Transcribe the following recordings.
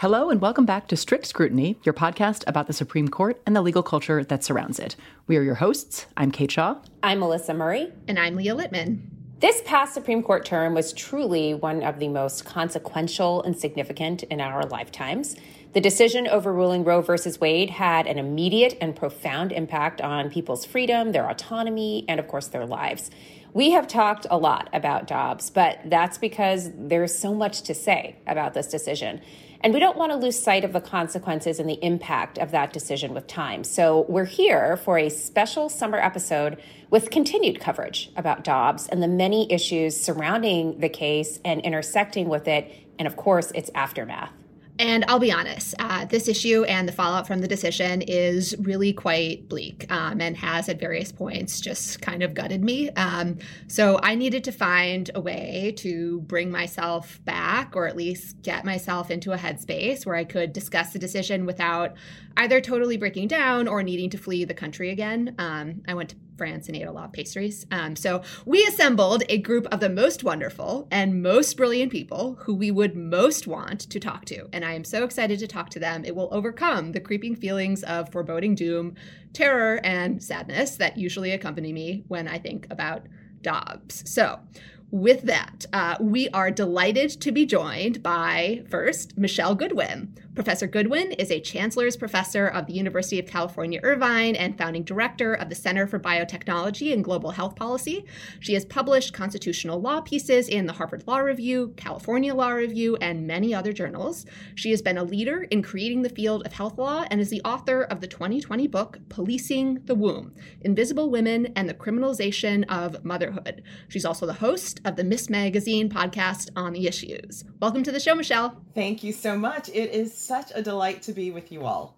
Hello, and welcome back to Strict Scrutiny, your podcast about the Supreme Court and the legal culture that surrounds it. We are your hosts. I'm Kate Shaw. I'm Melissa Murray. And I'm Leah Littman. This past Supreme Court term was truly one of the most consequential and significant in our lifetimes. The decision overruling Roe v. Wade had an immediate and profound impact on people's freedom, their autonomy, and of course, their lives. We have talked a lot about Dobbs, but that's because there's so much to say about this decision. And we don't want to lose sight of the consequences and the impact of that decision with time. So we're here for a special summer episode with continued coverage about Dobbs and the many issues surrounding the case and intersecting with it, and of course, its aftermath. And I'll be honest, uh, this issue and the fallout from the decision is really quite bleak um, and has at various points just kind of gutted me. Um, so I needed to find a way to bring myself back or at least get myself into a headspace where I could discuss the decision without either totally breaking down or needing to flee the country again. Um, I went to France and ate a lot of pastries. Um, so we assembled a group of the most wonderful and most brilliant people who we would most want to talk to. And I am so excited to talk to them. It will overcome the creeping feelings of foreboding doom, terror, and sadness that usually accompany me when I think about Dobbs. So, with that, uh, we are delighted to be joined by first Michelle Goodwin. Professor Goodwin is a Chancellor's Professor of the University of California, Irvine, and founding director of the Center for Biotechnology and Global Health Policy. She has published constitutional law pieces in the Harvard Law Review, California Law Review, and many other journals. She has been a leader in creating the field of health law and is the author of the 2020 book Policing the Womb Invisible Women and the Criminalization of Motherhood. She's also the host of the Miss Magazine podcast on the issues. Welcome to the show, Michelle. Thank you so much. It is such a delight to be with you all.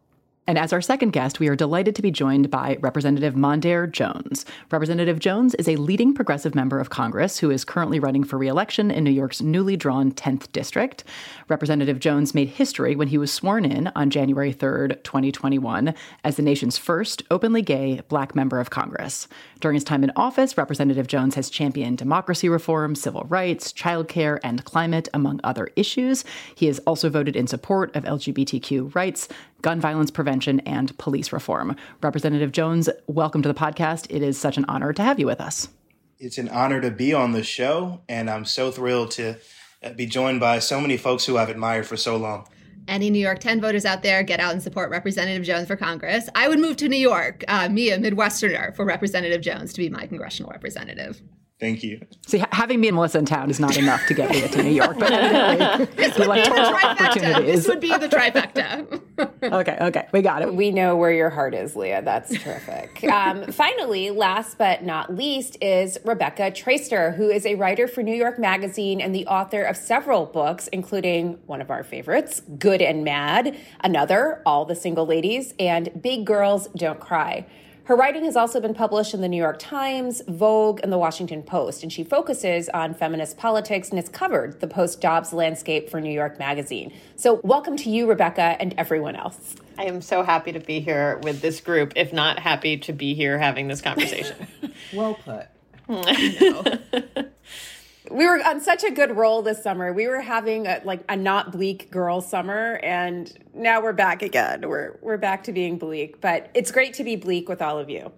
And as our second guest, we are delighted to be joined by Representative Mondaire Jones. Representative Jones is a leading progressive member of Congress who is currently running for reelection in New York's newly drawn 10th district. Representative Jones made history when he was sworn in on January 3rd, 2021, as the nation's first openly gay black member of Congress. During his time in office, Representative Jones has championed democracy reform, civil rights, childcare, and climate, among other issues. He has also voted in support of LGBTQ rights, gun violence prevention, and police reform. Representative Jones, welcome to the podcast. It is such an honor to have you with us. It's an honor to be on the show, and I'm so thrilled to be joined by so many folks who I've admired for so long. Any New York 10 voters out there, get out and support Representative Jones for Congress. I would move to New York, uh, me, a Midwesterner, for Representative Jones to be my congressional representative. Thank you. See, having me and Melissa in town is not enough to get me to New York, but evidently, this would be the trifecta. This would be the trifecta. okay, okay, we got it. We know where your heart is, Leah. That's terrific. um, finally, last but not least, is Rebecca Traister, who is a writer for New York Magazine and the author of several books, including one of our favorites, Good and Mad, another, All the Single Ladies, and Big Girls Don't Cry. Her writing has also been published in the New York Times, Vogue, and the Washington Post, and she focuses on feminist politics and has covered the post Dobbs landscape for New York Magazine. So, welcome to you, Rebecca, and everyone else. I am so happy to be here with this group, if not happy to be here having this conversation. well put. we were on such a good roll this summer. We were having a, like a not bleak girl summer, and now we're back again. We're we're back to being bleak, but it's great to be bleak with all of you.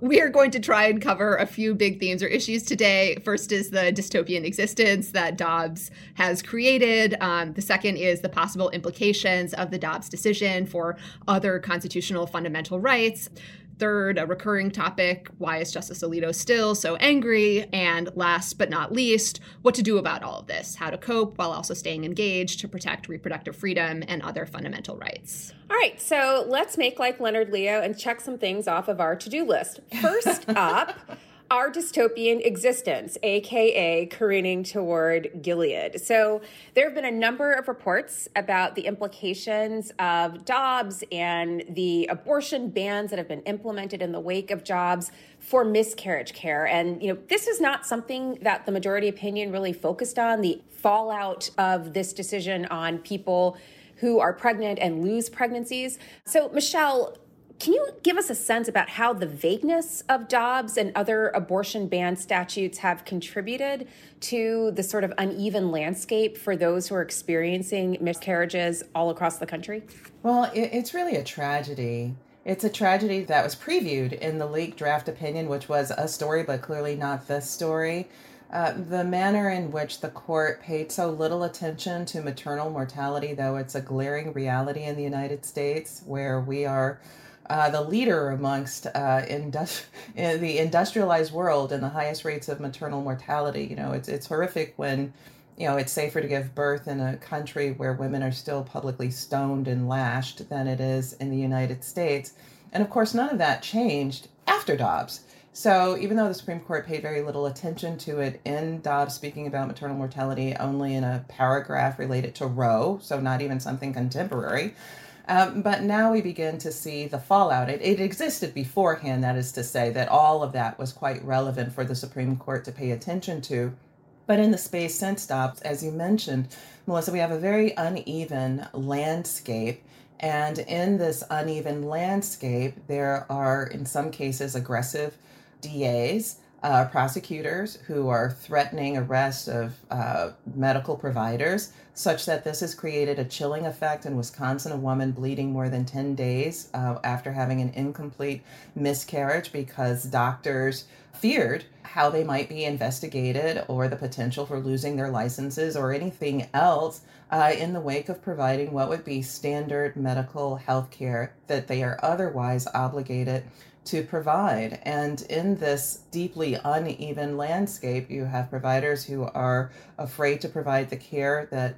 We are going to try and cover a few big themes or issues today. First is the dystopian existence that Dobbs has created. Um, the second is the possible implications of the Dobbs decision for other constitutional fundamental rights. Third, a recurring topic why is Justice Alito still so angry? And last but not least, what to do about all of this, how to cope while also staying engaged to protect reproductive freedom and other fundamental rights. All right, so let's make like Leonard Leo and check some things off of our to do list. First up, our dystopian existence, aka careening toward Gilead. So, there have been a number of reports about the implications of Dobbs and the abortion bans that have been implemented in the wake of Dobbs for miscarriage care. And, you know, this is not something that the majority opinion really focused on the fallout of this decision on people who are pregnant and lose pregnancies. So, Michelle, can you give us a sense about how the vagueness of Dobbs and other abortion ban statutes have contributed to the sort of uneven landscape for those who are experiencing miscarriages all across the country? Well, it's really a tragedy. It's a tragedy that was previewed in the leaked draft opinion, which was a story, but clearly not this story. Uh, the manner in which the court paid so little attention to maternal mortality, though it's a glaring reality in the United States, where we are uh, the leader amongst uh, industri- in the industrialized world and the highest rates of maternal mortality. You know, it's it's horrific when you know it's safer to give birth in a country where women are still publicly stoned and lashed than it is in the United States. And of course, none of that changed after Dobbs. So even though the Supreme Court paid very little attention to it in Dobbs speaking about maternal mortality only in a paragraph related to Roe, so not even something contemporary, um, but now we begin to see the fallout. It, it existed beforehand, that is to say, that all of that was quite relevant for the Supreme Court to pay attention to. But in the space since Dobbs, as you mentioned, Melissa, we have a very uneven landscape. And in this uneven landscape, there are, in some cases, aggressive DAs uh, prosecutors who are threatening arrest of uh, medical providers, such that this has created a chilling effect in Wisconsin. A woman bleeding more than 10 days uh, after having an incomplete miscarriage because doctors feared how they might be investigated or the potential for losing their licenses or anything else uh, in the wake of providing what would be standard medical health care that they are otherwise obligated to provide. And in this deeply uneven landscape, you have providers who are afraid to provide the care that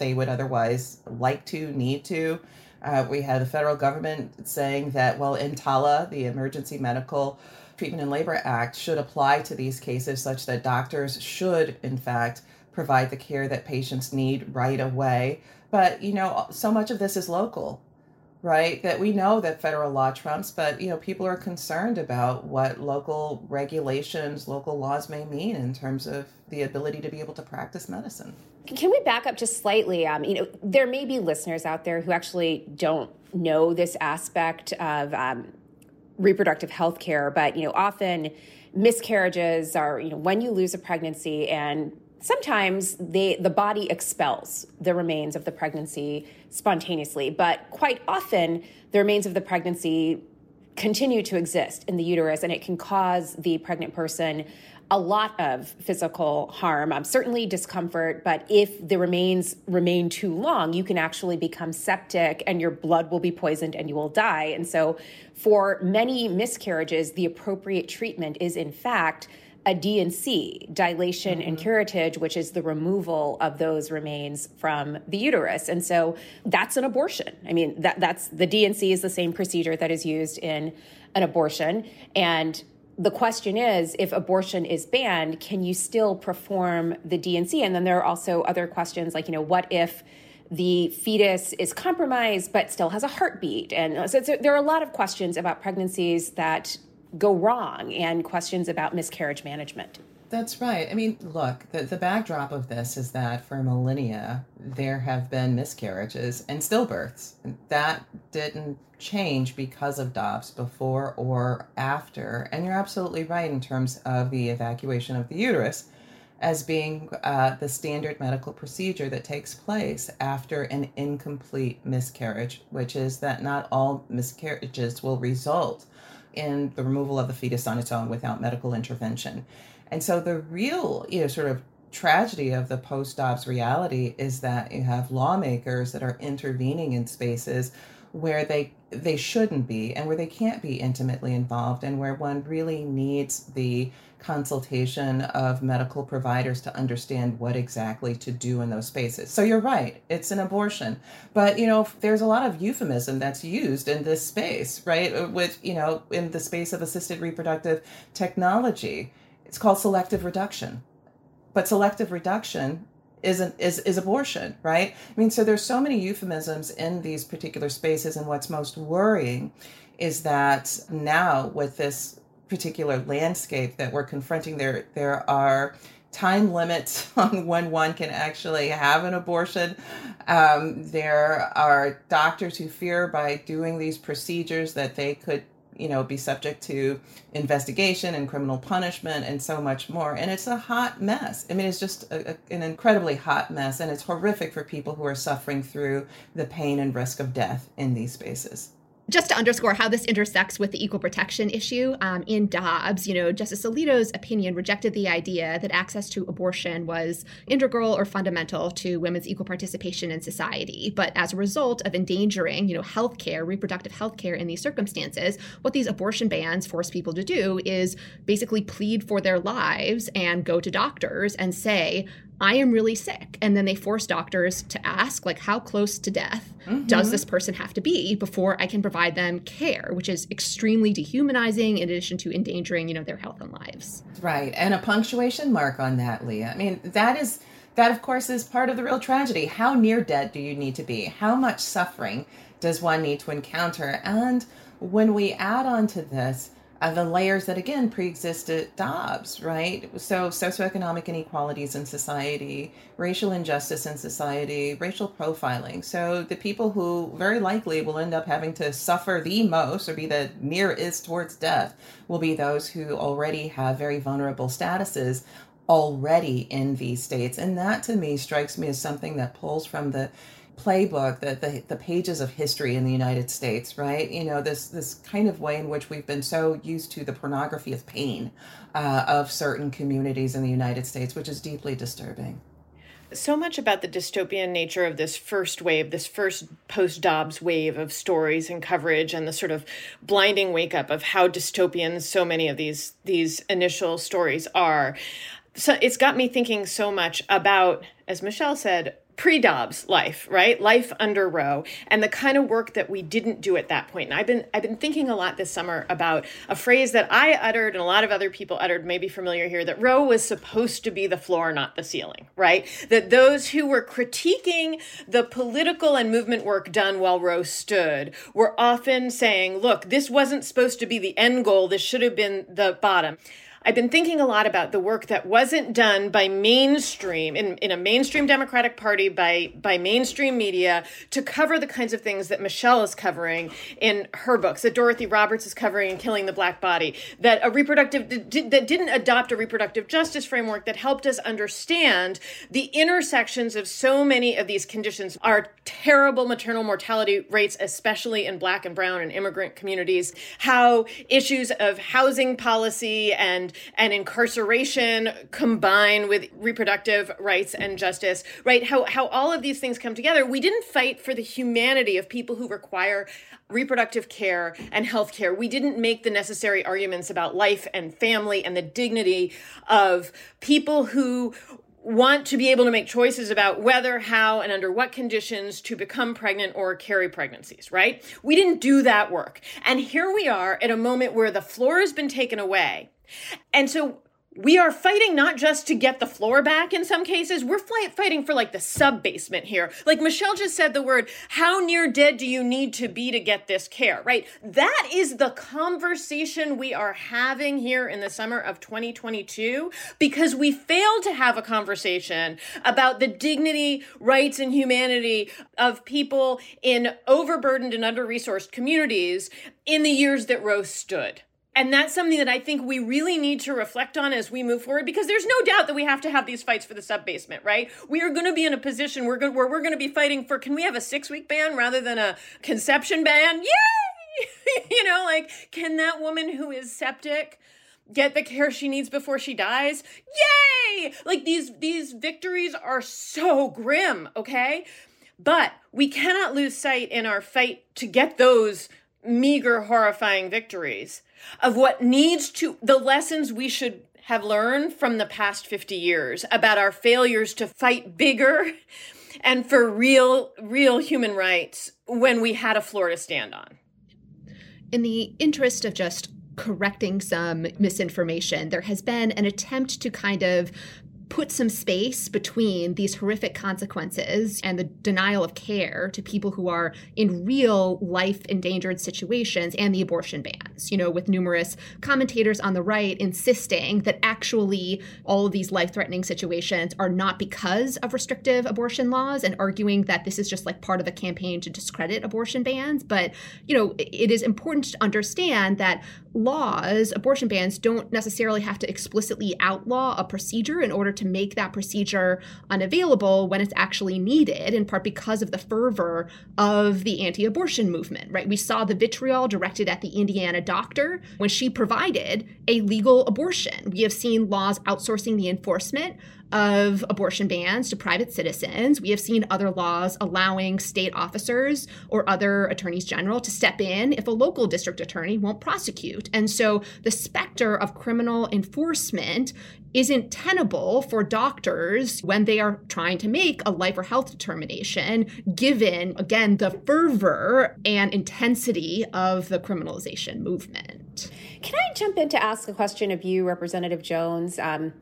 they would otherwise like to, need to. Uh, we had the federal government saying that, well, EMTALA, the Emergency Medical Treatment and Labor Act, should apply to these cases such that doctors should, in fact, provide the care that patients need right away. But, you know, so much of this is local right that we know that federal law trumps but you know people are concerned about what local regulations local laws may mean in terms of the ability to be able to practice medicine. Can we back up just slightly? Um, you know there may be listeners out there who actually don't know this aspect of um, reproductive health care but you know often miscarriages are you know when you lose a pregnancy and sometimes they, the body expels the remains of the pregnancy spontaneously, but quite often the remains of the pregnancy continue to exist in the uterus and it can cause the pregnant person a lot of physical harm, um, certainly discomfort, but if the remains remain too long, you can actually become septic and your blood will be poisoned and you will die. And so, for many miscarriages, the appropriate treatment is, in fact, a D&C, dilation mm-hmm. and curettage, which is the removal of those remains from the uterus. And so that's an abortion. I mean, that, that's the D&C is the same procedure that is used in an abortion. And the question is if abortion is banned, can you still perform the D&C? And then there are also other questions like, you know, what if the fetus is compromised but still has a heartbeat? And so there are a lot of questions about pregnancies that go wrong and questions about miscarriage management. That's right. I mean, look, the, the backdrop of this is that for millennia, there have been miscarriages and stillbirths. That didn't change because of Dobbs before or after. And you're absolutely right in terms of the evacuation of the uterus. as being uh, the standard medical procedure that takes place after an incomplete miscarriage, which is that not all miscarriages will result in the removal of the fetus on its own without medical intervention. And so the real, you know, sort of tragedy of the post Dobbs reality is that you have lawmakers that are intervening in spaces where they they shouldn't be and where they can't be intimately involved and where one really needs the consultation of medical providers to understand what exactly to do in those spaces. So you're right, it's an abortion. But you know, there's a lot of euphemism that's used in this space, right? Uh, with, you know, in the space of assisted reproductive technology. It's called selective reduction. But selective reduction isn't is is abortion right i mean so there's so many euphemisms in these particular spaces and what's most worrying is that now with this particular landscape that we're confronting there there are time limits on when one can actually have an abortion. Um, there are doctors who fear by doing these procedures that they could you know be subject to investigation and criminal punishment and so much more. And it's a hot mess. I mean it's just a, a, an incredibly hot mess and it's horrific for people who are suffering through the pain and risk of death in these spaces just to underscore how this intersects with the equal protection issue, um, in Dobbs, you know, Justice Alito's opinion rejected the idea that access to abortion was integral or fundamental to women's equal participation in society. But as a result of endangering, you know, health care, reproductive health care in these circumstances, what these abortion bans force people to do is basically plead for their lives and go to doctors and say, I am really sick. And then they force doctors to ask, like, how close to death mm-hmm. does this person have to be before I can provide them care, which is extremely dehumanizing in addition to endangering, you know, their health and lives. Right. And a punctuation mark on that, Leah. I mean, that is that of course is part of the real tragedy. How near dead do you need to be? How much suffering does one need to encounter? And when we add on to this uh, the layers that again pre-existed Dobbs, right? So socioeconomic inequalities in society, racial injustice in society, racial profiling. So the people who very likely will end up having to suffer the most or be the nearest towards death will be those who already have very vulnerable statuses already in these states. And that to me strikes me as something that pulls from the playbook, the, the, the pages of history in the United States, right? You know, this this kind of way in which we've been so used to the pornography of pain uh, of certain communities in the United States, which is deeply disturbing. So much about the dystopian nature of this first wave, this first post Dobbs wave of stories and coverage, and the sort of blinding wake up of how dystopian so many of these these initial stories are. So it's got me thinking so much about, as Michelle said, pre-Dobbs life, right? Life under Roe and the kind of work that we didn't do at that point. And I've been I've been thinking a lot this summer about a phrase that I uttered and a lot of other people uttered, maybe familiar here, that Roe was supposed to be the floor, not the ceiling, right? That those who were critiquing the political and movement work done while Roe stood were often saying, look, this wasn't supposed to be the end goal, this should have been the bottom. I've been thinking a lot about the work that wasn't done by mainstream in, in a mainstream Democratic Party by by mainstream media to cover the kinds of things that Michelle is covering in her books, that Dorothy Roberts is covering in Killing the Black Body, that a reproductive that didn't adopt a reproductive justice framework that helped us understand the intersections of so many of these conditions, our terrible maternal mortality rates, especially in Black and Brown and immigrant communities, how issues of housing policy and and incarceration combine with reproductive rights and justice, right? How how all of these things come together. We didn't fight for the humanity of people who require reproductive care and health care. We didn't make the necessary arguments about life and family and the dignity of people who want to be able to make choices about whether, how, and under what conditions to become pregnant or carry pregnancies, right? We didn't do that work. And here we are at a moment where the floor has been taken away and so we are fighting not just to get the floor back in some cases, we're fighting for like the sub basement here. Like Michelle just said the word, how near dead do you need to be to get this care, right? That is the conversation we are having here in the summer of 2022 because we failed to have a conversation about the dignity, rights, and humanity of people in overburdened and under resourced communities in the years that Roe stood And that's something that I think we really need to reflect on as we move forward because there's no doubt that we have to have these fights for the sub basement, right? We are going to be in a position where, where we're going to be fighting for can we have a six week ban rather than a conception ban? Yay! you know, like, can that woman who is septic get the care she needs before she dies? Yay! Like these these victories are so grim, okay? But we cannot lose sight in our fight to get those meager horrifying victories of what needs to the lessons we should have learned from the past 50 years about our failures to fight bigger and for real real human rights when we had a floor to stand on. In the interest of just correcting some misinformation, there has been an attempt to kind of put some space between these horrific consequences and the denial of care to people who are in real life endangered situations and the abortion bans. You know, with numerous commentators on the right insisting that actually all of these life threatening situations are not because of restrictive abortion laws and arguing that this is just like part of a campaign to discredit abortion bans. But, you know, it is important to understand that laws, abortion bans, don't necessarily have to explicitly outlaw a procedure in order to make that procedure unavailable when it's actually needed, in part because of the fervor of the anti abortion movement, right? We saw the vitriol directed at the Indiana doctor when she provided a legal abortion. We have seen laws outsourcing the enforcement of abortion bans to private citizens. We have seen other laws allowing state officers or other attorneys general to step in if a local district attorney won't prosecute. And so the specter of criminal enforcement isn't tenable for doctors when they are trying to make a life or health determination, given, again, the fervor and intensity of the criminalization movement. Can I jump in to ask a question of you, Representative Jones? Um,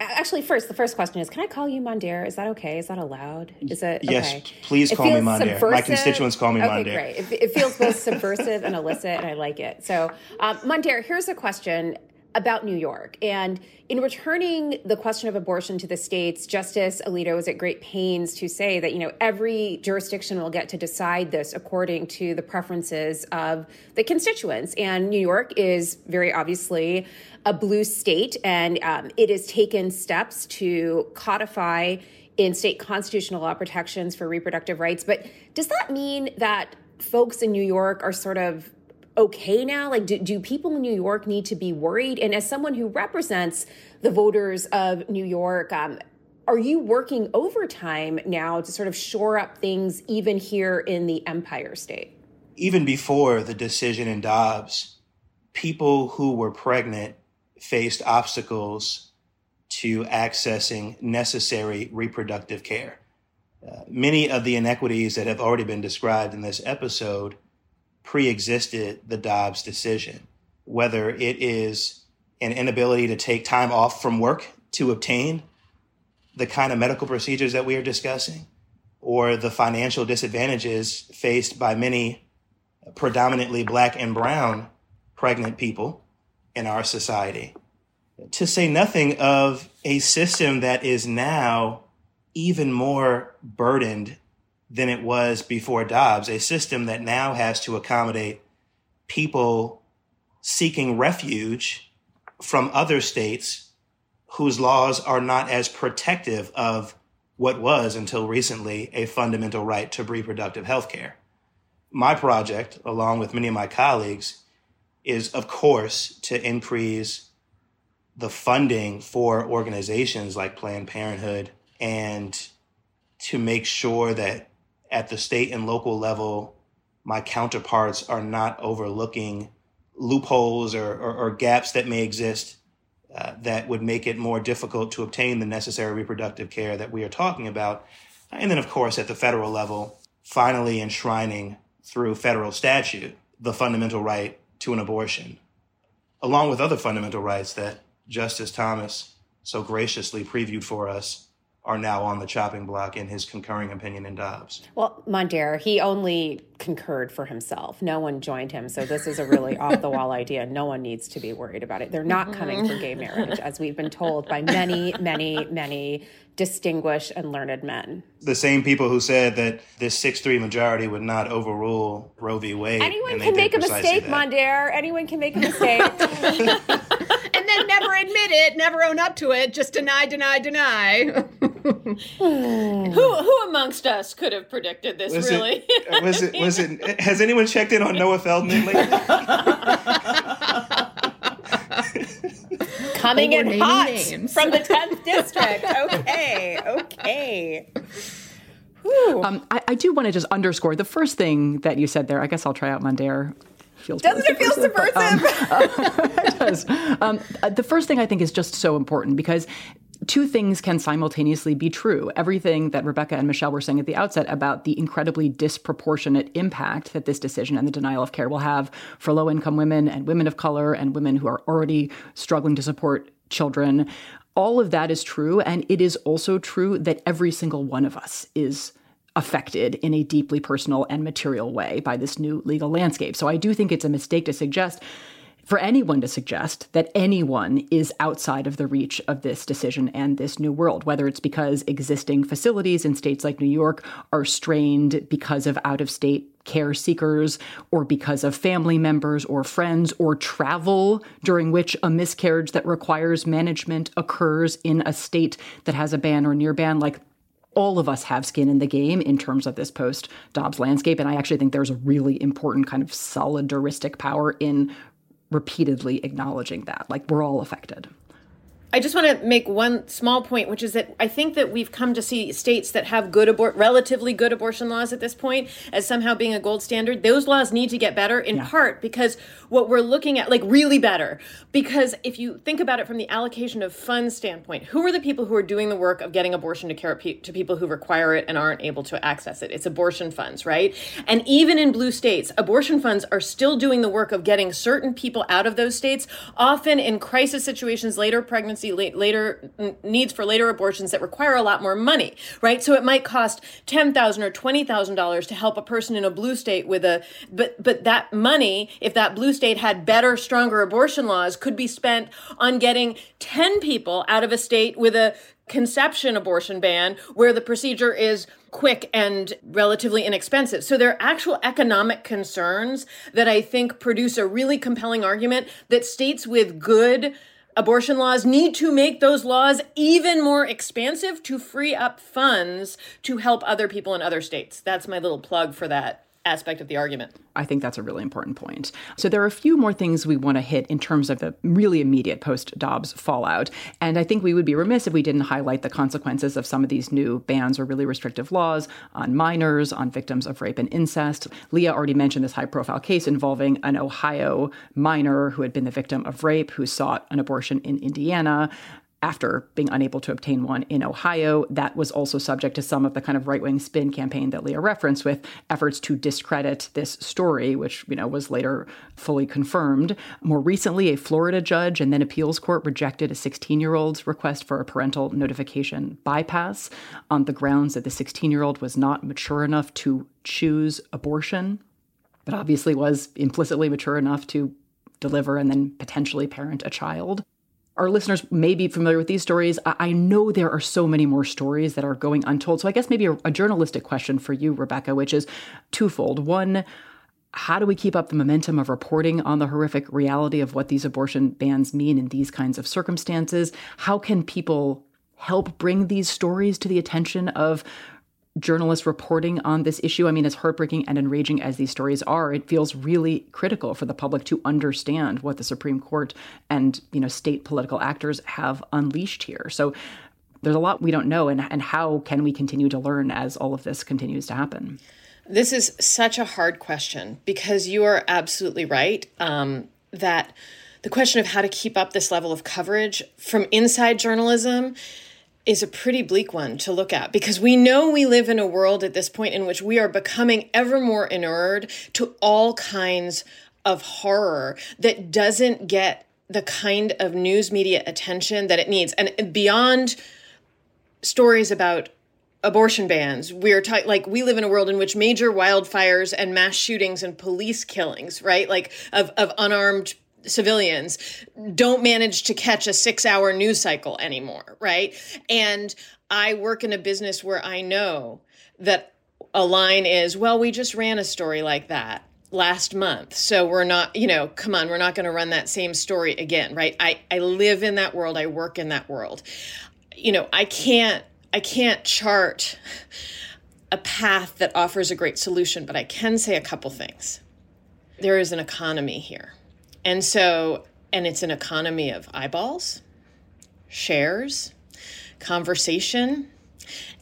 Actually, first, the first question is: Can I call you Mondaire? Is that okay? Is that allowed? Is it? Yes, please call me Mondaire. My constituents call me okay, Mondaire. Great. It, it, feels both subversive and illicit, and I like it. So, um, Mondaire, here's a question about New York. And in returning the question of abortion to the states, Justice Alito was at great pains to say that, you know, every jurisdiction will get to decide this according to the preferences of the constituents. And New York is very obviously a blue state, and um, it has taken steps to codify in state constitutional law protections for reproductive rights. But does that mean that folks in New York are sort of okay now? Like, do, do people in New York need to be worried? And as someone who represents the voters of New York, um, are you working overtime now to sort of shore up things even here in the Empire State? Even before the decision in Dobbs, people who were pregnant faced obstacles to accessing necessary reproductive care. Uh, many of the inequities that have already been described in this episode pre-existed the Dobbs decision, whether it is an inability to take time off from work to obtain the kind of medical procedures that we are discussing, or the financial disadvantages faced by many predominantly black and brown pregnant people in our society. To say nothing of a system that is now even more burdened than it was before Dobbs, a system that now has to accommodate people seeking refuge from other states whose laws are not as protective of what was until recently a fundamental right to reproductive health care. My project, along with many of my colleagues, is of course to increase the funding for organizations like Planned Parenthood and to make sure that at the state and local level, my counterparts are not overlooking loopholes or, or, or gaps that may exist uh, that would make it more difficult to obtain the necessary reproductive care that we are talking about. And then, of course, at the federal level, finally enshrining through federal statute the fundamental right to an abortion, along with other fundamental rights that Justice Thomas so graciously previewed for us are now on the chopping block in his concurring opinion in Dobbs. Well, Mondaire, he only concurred for himself. No one joined him. So this is a really off the wall idea. No one needs to be worried about it. They're not coming for gay mm-hmm. marriage, as we've been told by many, many, many distinguished and learned men. The same people who said that this 6 3 majority would not overrule Roe v. Wade. Anyone can make a mistake, Mondaire. Anyone can make a mistake. and then never admit it, never own up to it, just deny, deny, deny. who who amongst us could have predicted this? Was really? It, was it? Was it? Has anyone checked in on Noah Feldman lately? Coming in hot names. from the tenth district. Okay, okay. Um, I, I, do want to just underscore the first thing that you said there. I guess I'll try out Mondaire feels doesn't it feel subversive? But, um, it does. Um, the first thing I think is just so important because two things can simultaneously be true. Everything that Rebecca and Michelle were saying at the outset about the incredibly disproportionate impact that this decision and the denial of care will have for low income women and women of color and women who are already struggling to support children. All of that is true. And it is also true that every single one of us is affected in a deeply personal and material way by this new legal landscape. So I do think it's a mistake to suggest for anyone to suggest that anyone is outside of the reach of this decision and this new world, whether it's because existing facilities in states like New York are strained because of out of state care seekers, or because of family members or friends, or travel during which a miscarriage that requires management occurs in a state that has a ban or near ban. Like, all of us have skin in the game in terms of this post Dobbs landscape. And I actually think there's a really important kind of solidaristic power in repeatedly acknowledging that. Like, we're all affected. I just want to make one small point, which is that I think that we've come to see states that have good relatively good abortion laws at this point as somehow being a gold standard. Those laws need to get better in yeah. part because what we're looking at, like really better, because if you think about it from the allocation of funds standpoint, who are the people who are doing the work of getting abortion to care to people who require it and aren't able to access it? It's abortion funds, right? And even in blue states, abortion funds are still doing the work of getting certain people out of those states, often in crisis situations, later pregnancy later needs for later abortions that require a lot more money, right? So it might cost ten thousand or twenty thousand dollars to help a person in a blue state with a, but but that money, if that blue state had better, stronger abortion laws, could be spent on getting ten people out of a state with a conception abortion ban where the procedure is quick and relatively inexpensive. So there are actual economic concerns that I think produce a really compelling argument that states with good abortion laws need to make those laws even more expansive to free up funds to help other people in other states. That's my little plug for that aspect of the argument. I think that's a really important point. So there are a few more things we want to hit in terms of the really immediate post Dobbs fallout. And I think we would be remiss if we didn't highlight the consequences of some of these new bans or really restrictive laws on minors, on victims of rape and incest. Leah already mentioned this high profile case involving an Ohio minor who had been the victim of rape who sought an abortion in Indiana after being unable to obtain one in Ohio. That was also subject to some of the kind of right wing spin campaign that Leah referenced with efforts to discredit this story, which, you know, was later fully confirmed. More recently, a Florida judge and then appeals court rejected a 16 year old's request for a parental notification bypass on the grounds that the 16 year old was not mature enough to choose abortion, but obviously was implicitly mature enough to deliver and then potentially parent a child our listeners may be familiar with these stories. I know there are so many more stories that are going untold. So I guess maybe a, a, journalistic question for you, Rebecca, which is twofold. One, how do we keep up the momentum of reporting on the horrific reality of what these abortion bans mean in these kinds of circumstances? How can people help bring these stories to the attention of journalists reporting on this issue. I mean, as heartbreaking and enraging as these stories are, it feels really critical for the public to understand what the Supreme Court and, you know, state political actors have unleashed here. So there's a lot we don't know and, and how can we continue to learn as all of this continues to happen? This is such a hard question because you are absolutely right um, that the question of how to keep up this level of coverage from inside journalism is a pretty bleak one to look at because we know we live in a world at this point in which we are becoming ever more inured to all kinds of horror that doesn't get the kind of news media attention that it needs. And beyond stories about abortion bans. We're like we live in a world in which major wildfires and mass shootings and police killings, right? Like of of unarmed civilians don't manage to catch a 6-hour news cycle anymore, right? And I work in a business where I know that a line is, well, we just ran a story like that last month. So we're not, you know, come on, we're not going to run that same story again, right? I I live in that world. I work in that world. You know, I can't I can't chart a path that offers a great solution, but I can say a couple things. There is an economy here. And so, and it's an economy of eyeballs, shares, conversation,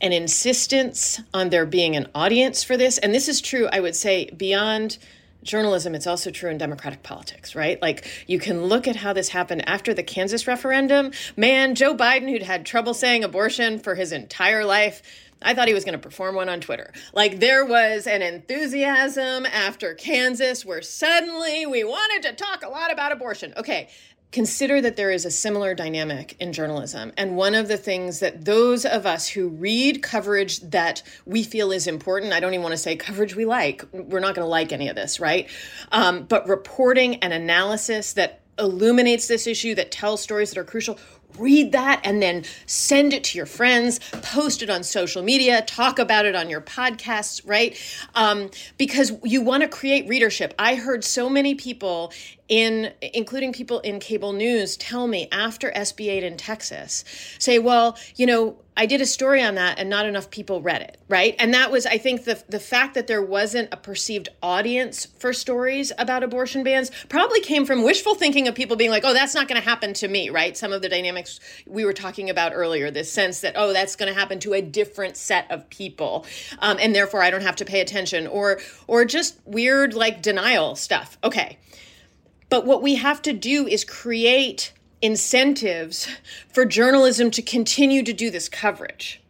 an insistence on there being an audience for this. And this is true, I would say, beyond journalism, it's also true in democratic politics, right? Like you can look at how this happened after the Kansas referendum. Man, Joe Biden, who'd had trouble saying abortion for his entire life, I thought he was going to perform one on Twitter. Like there was an enthusiasm after Kansas where suddenly we wanted to talk a lot about abortion. Okay, consider that there is a similar dynamic in journalism. And one of the things that those of us who read coverage that we feel is important, I don't even want to say coverage we like, we're not going to like any of this, right? Um, but reporting and analysis that illuminates this issue, that tells stories that are crucial, read that and then send it to your friends, post it on social media, talk about it on your podcasts, right? Um, because you want to create readership. I heard so many people in including people in cable news tell me after SB 8 in Texas say, well, you know, I did a story on that and not enough people read it, right? And that was I think the the fact that there wasn't a perceived audience for stories about abortion bans probably came from wishful thinking of people being like, "Oh, that's not going to happen to me," right? Some of the dynamics we were talking about earlier, this sense that, "Oh, that's going to happen to a different set of people." Um, and therefore I don't have to pay attention or or just weird like denial stuff. Okay. But what we have to do is create incentives for journalism to continue to do this coverage.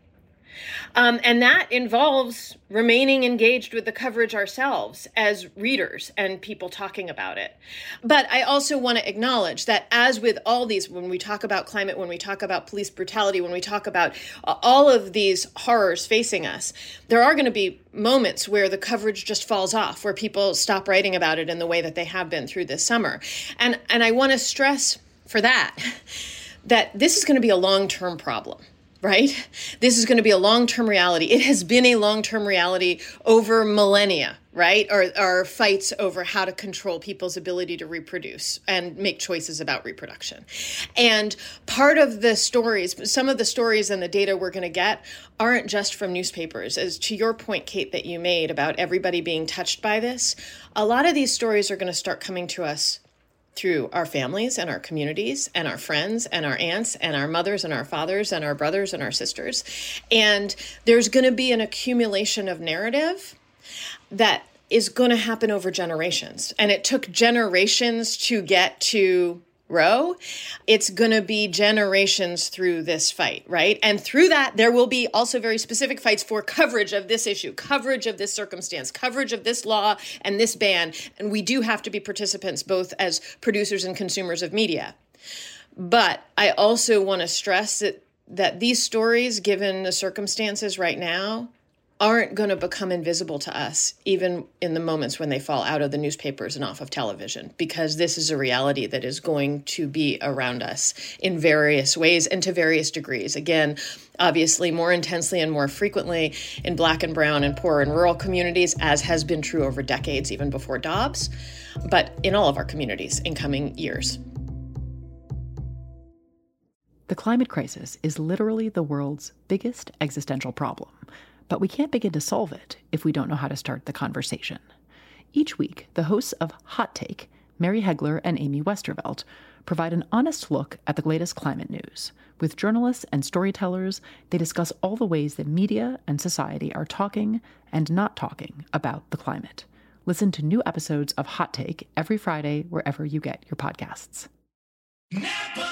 Um, and that involves remaining engaged with the coverage ourselves as readers and people talking about it. But I also want to acknowledge that, as with all these, when we talk about climate, when we talk about police brutality, when we talk about uh, all of these horrors facing us, there are going to be moments where the coverage just falls off, where people stop writing about it in the way that they have been through this summer. And, and I want to stress for that that this is going to be a long term problem right? This is going to be a long term reality. It has been a long term reality over millennia, right? Or, fights over how to control people's ability to reproduce and make choices about reproduction. And part of the stories, some of the stories and the data we're going to get aren't just from newspapers. As to your point, Kate, that you made about everybody being touched by this, a lot of these stories are going to start coming to us through our families and our communities and our friends and our aunts and our mothers and our fathers and our brothers and our sisters. And there's going to be an accumulation of narrative that is going to happen over generations. And it took generations to get to Roe, it's going to be generations through this fight, right? And through that, there will be also very specific fights for coverage of this issue, coverage of this circumstance, coverage of this law and this ban. And we do have to be participants, both as producers and consumers of media. But I also want to stress that that these stories, given the circumstances right now, aren't going to become invisible to us, even in the moments when they fall out of the newspapers and off of television, because this is a reality that is going to be around us in various ways and to various degrees. Again, obviously, more intensely and more frequently in Black and Brown and poor and rural communities, as has been true over decades, even before Dobbs, but in all of our communities in coming years. The climate crisis is literally the world's biggest existential problem but we can't begin to solve it if we don't know how to start the conversation. Each week, the hosts of Hot Take, Mary Heglar and Amy Westervelt, provide an honest look at the latest climate news. With journalists and storytellers, they discuss all the ways that media and society are talking and not talking about the climate. Listen to new episodes of Hot Take every Friday wherever you get your podcasts. Napa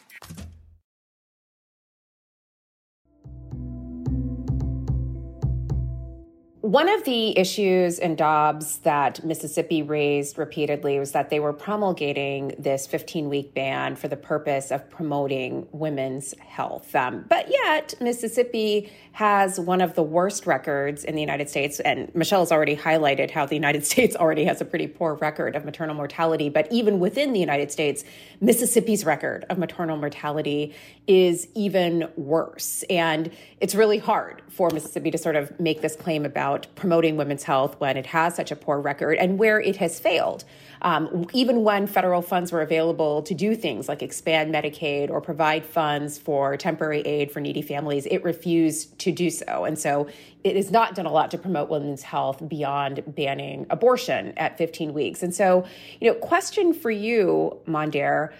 One of the issues in Dobbs that Mississippi raised repeatedly was that they were promulgating this 15 week ban for the purpose of promoting women's health. Um, but yet, Mississippi has one of the worst records in the United States. And Michelle has already highlighted how the United States already has a pretty poor record of maternal mortality. But even within the United States, Mississippi's record of maternal mortality is even worse. And it's really hard for Mississippi to sort of make this claim about about promoting women's health when it has such a poor record and where it has failed. Um, even when federal funds were available to do things like expand Medicaid or provide funds for temporary aid for needy families, it refused to do so. And so it has not done a lot to promote women's health beyond banning abortion at 15 weeks. And so, you know, question for you, Mondaire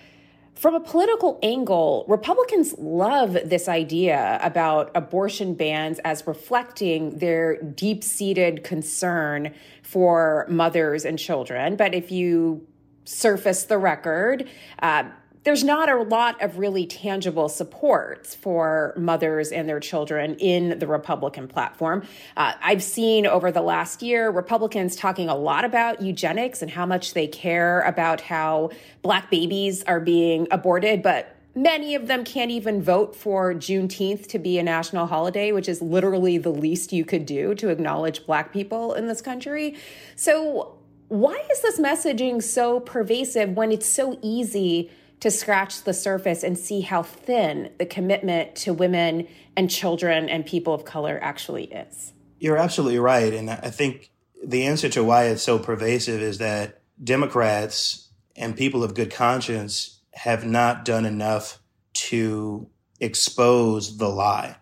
from a political angle, Republicans love this idea about abortion bans as reflecting their deep seated concern for mothers and children. But if you surface the record, uh, there's not a lot of really tangible supports for mothers and their children in the Republican platform. Uh, I've seen over the last year Republicans talking a lot about eugenics and how much they care about how black babies are being aborted, but many of them can't even vote for Juneteenth to be a national holiday, which is literally the least you could do to acknowledge black people in this country. So, why is this messaging so pervasive when it's so easy? To scratch the surface and see how thin the commitment to women and children and people of color actually is. You're absolutely right. And I think the answer to why it's so pervasive is that Democrats and people of good conscience have not done enough to expose the lie.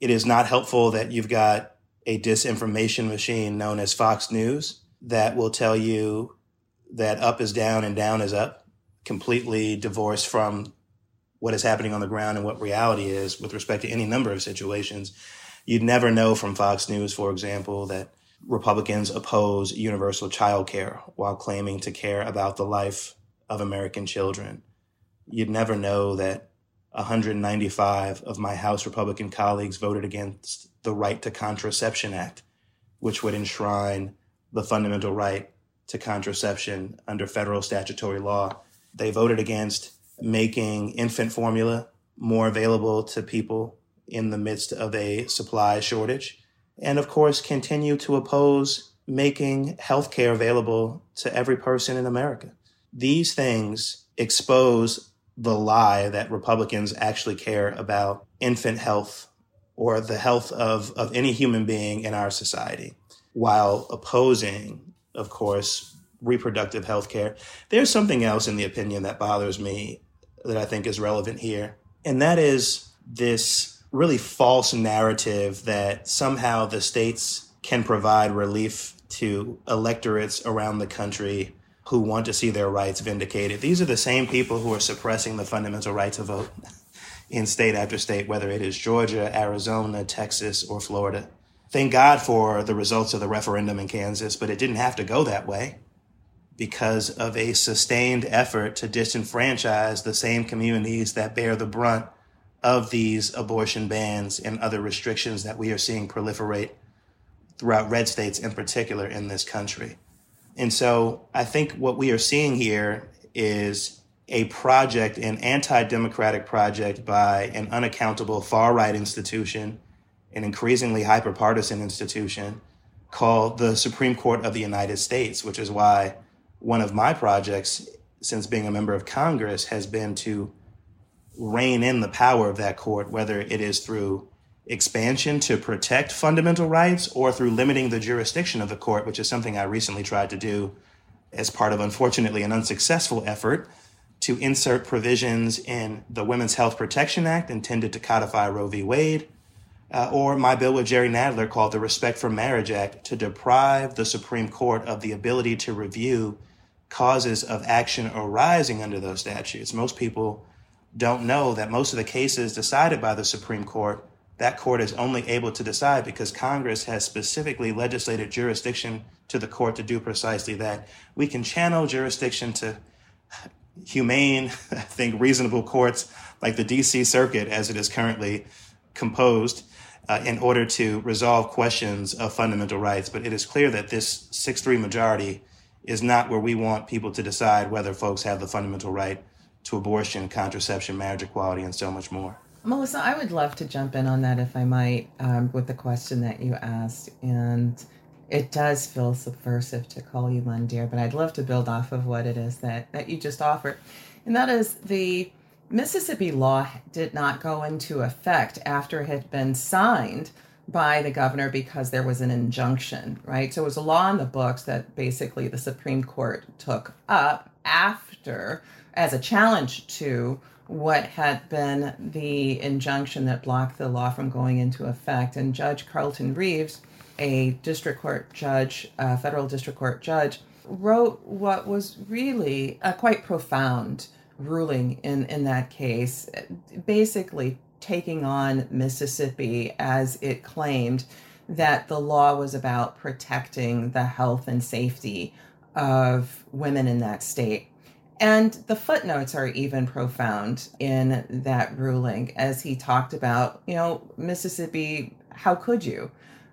It is not helpful that you've got a disinformation machine known as Fox News that will tell you that up is down and down is up completely divorced from what is happening on the ground and what reality is with respect to any number of situations. You'd never know from Fox News, for example, that Republicans oppose universal child care while claiming to care about the life of American children. You'd never know that 195 of my House Republican colleagues voted against the Right to Contraception Act, which would enshrine the fundamental right to contraception under federal statutory law they voted against making infant formula more available to people in the midst of a supply shortage. And of course, continue to oppose making healthcare available to every person in America. These things expose the lie that Republicans actually care about infant health or the health of, of any human being in our society, while opposing, of course, reproductive health care. There's something else in the opinion that bothers me that I think is relevant here, and that is this really false narrative that somehow the states can provide relief to electorates around the country who want to see their rights vindicated. These are the same people who are suppressing the fundamental right to vote in state after state, whether it is Georgia, Arizona, Texas, or Florida. Thank God for the results of the referendum in Kansas, but it didn't have to go that way because of a sustained effort to disenfranchise the same communities that bear the brunt of these abortion bans and other restrictions that we are seeing proliferate throughout red states in particular in this country. And so I think what we are seeing here is a project, an anti democratic project by an unaccountable far right institution, an increasingly hyper partisan institution called the Supreme Court of the United States, which is why one of my projects since being a member of Congress has been to rein in the power of that court, whether it is through expansion to protect fundamental rights or through limiting the jurisdiction of the court, which is something I recently tried to do as part of, unfortunately, an unsuccessful effort to insert provisions in the Women's Health Protection Act intended to codify Roe v. Wade, uh, or my bill with Jerry Nadler called the Respect for Marriage Act to deprive the Supreme Court of the ability to review causes of action arising under those statutes. Most people don't know that most of the cases decided by the Supreme Court, that court is only able to decide because Congress has specifically legislated jurisdiction to the court to do precisely that. We can channel jurisdiction to humane, I think, reasonable courts like the DC Circuit as it is currently composed uh, in order to resolve questions of fundamental rights. But it is clear that this 6 3 majority is not where we want people to decide whether folks have the fundamental right to abortion, contraception, marriage equality, and so much more. Melissa, I would love to jump in on that if I might, um, with the question that you asked. And it does feel subversive to call you Mondaire, but I'd love to build off of what it is that, that you just offered. And that is the Mississippi law did not go into effect after it had been signed by the governor because there was an injunction, right? So it was a law in the books that basically the Supreme Court took up after as a challenge to what had been the injunction that blocked the law from going into effect. And Judge Carlton Reeves, a district court judge, a federal district court judge, wrote what was really a quite profound ruling in, in that case, basically taking on Mississippi as it claimed that the law was about protecting the health and safety of women in that state. And the footnotes are even profound in that ruling as he talked about, you know, Mississippi, how could you?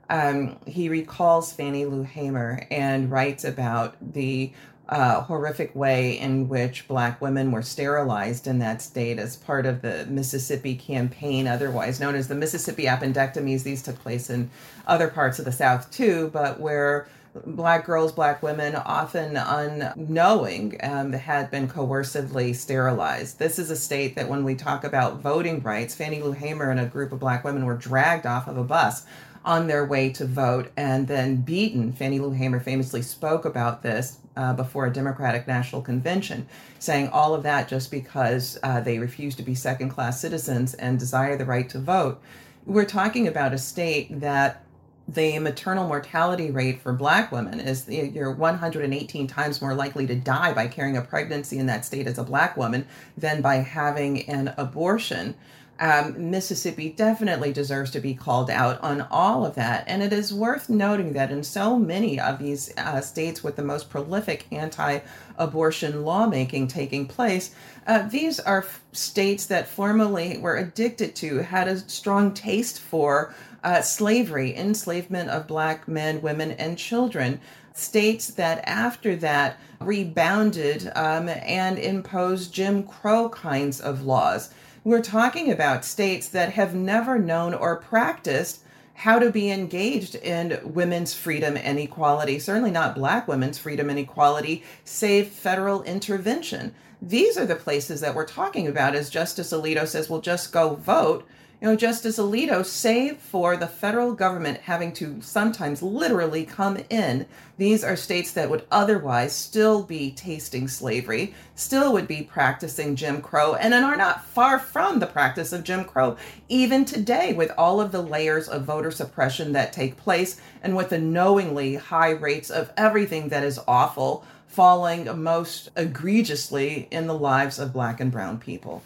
Um, he recalls Fannie Lou Hamer and writes about the uh, horrific way in which black women were sterilized in that state as part of the Mississippi campaign, otherwise known as the Mississippi appendectomies. These took place in other parts of the South too, but where black girls, black women, often unknowing, um, had been coercively sterilized. This is a state that, when we talk about voting rights, Fannie Lou Hamer and a group of black women were dragged off of a bus on their way to vote and then beaten. Fannie Lou Hamer famously spoke about this uh, before a Democratic National Convention, saying all of that just because uh, they refuse to be second class citizens and desire the right to vote. We're talking about a state that the maternal mortality rate for black women is you're 118 times more likely to die by carrying a pregnancy in that state as a black woman than by having an abortion um, Mississippi definitely deserves to be called out on all of that. And it is worth noting that in so many of these uh, states with the most prolific anti abortion lawmaking taking place, uh, these are f- states that formerly were addicted to, had a strong taste for uh, slavery, enslavement of black men, women, and children states that after that rebounded um, and imposed Jim Crow kinds of laws. We're talking about states that have never known or practiced how to be engaged in women's freedom and equality, certainly not black women's freedom and equality, save federal intervention. These are the places that we're talking about as Justice Alito says, well, just go vote. You know, Justice Alito, save for the federal government having to sometimes literally come in, these are states that would otherwise still be tasting slavery, still would be practicing Jim Crow, and are not far from the practice of Jim Crow, even today, with all of the layers of voter suppression that take place and with the knowingly high rates of everything that is awful falling most egregiously in the lives of Black and Brown people.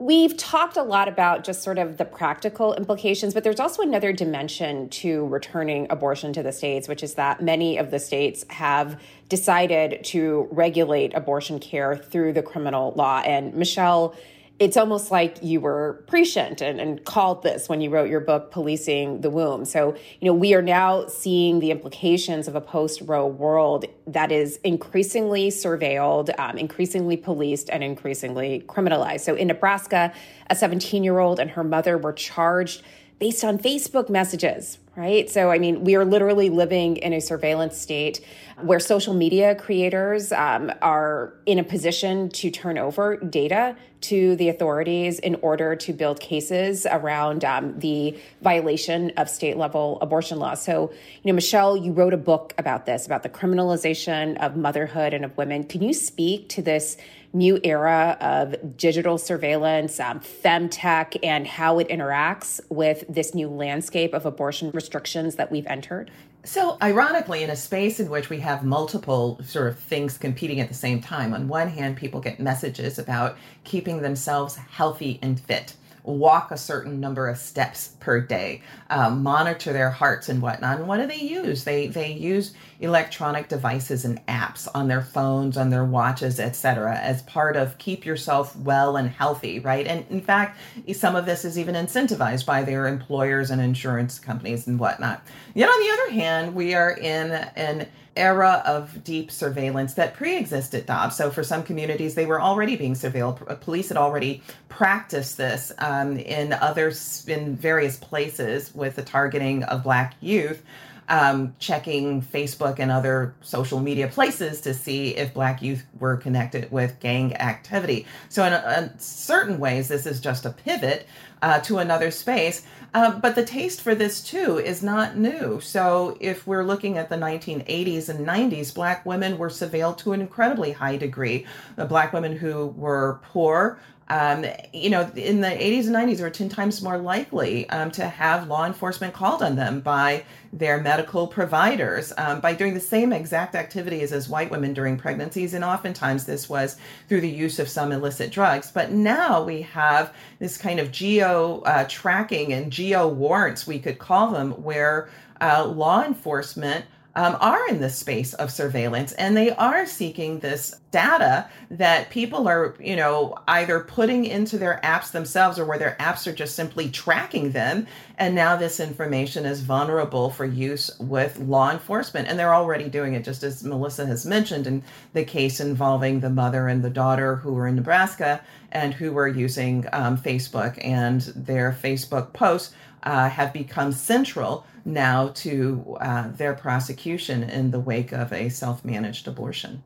We've talked a lot about just sort of the practical implications, but there's also another dimension to returning abortion to the states, which is that many of the states have decided to regulate abortion care through the criminal law. And Michelle, it's almost like you were prescient and, and, called this when you wrote your book policing the womb. So you know we are now seeing the implications of a post-roe world that is increasingly surveilled um, increasingly policed and increasingly criminalized. So in nebraska a 17 year old and her mother were charged based on facebook messages right so i mean we are literally living in a surveillance state where social media creators um, are in a position to turn over data to the authorities in order to build cases around um, the violation of state level abortion laws. So, you know, Michelle, you wrote a book about this, about the criminalization of motherhood and of women. Can you speak to this new era of digital surveillance, um, femtech, and how it interacts with this new landscape of abortion restrictions that we've entered? So, ironically, in a space in which we have multiple sort of things competing at the same time, on one hand, people get messages about keeping themselves healthy and fit walk a certain number of steps per day, um, monitor their hearts and whatnot. And what do they use? They they use electronic devices and apps on their phones, on their watches, etc., as part of keep yourself well and healthy, right? And in fact, some of this is even incentivized by their employers and insurance companies and whatnot. Yet on the other hand, we are in an era of deep surveillance that pre-existed Dobbs. So for some communities, they were already being surveilled. Police had already practiced this um, in others in various places with the targeting of Black youth. Um, checking Facebook and other social media places to see if Black youth were connected with gang activity. So, in, in certain ways, this is just a pivot uh, to another space. Uh, but the taste for this too is not new. So if we're looking at the 1980s and 90s, Black women were surveilled to an incredibly high degree. Black women who were poor, um, you know, in the 80s and 90s, were 10 times more likely um, to have law enforcement called on them by their medical providers um, by doing the same exact activities as white women during pregnancies. And oftentimes this was through the use of some illicit drugs. But now we have this kind of geo uh, tracking and geo warrants, we could call them, where uh, law enforcement um, are in this space of surveillance and they are seeking this data that people are, you know, either putting into their apps themselves or where their apps are just simply tracking them. And now this information is vulnerable for use with law enforcement. And they're already doing it, just as Melissa has mentioned in the case involving the mother and the daughter who were in Nebraska and who were using um, Facebook and their Facebook posts uh, have become central now to uh, their prosecution in the wake of a self managed abortion.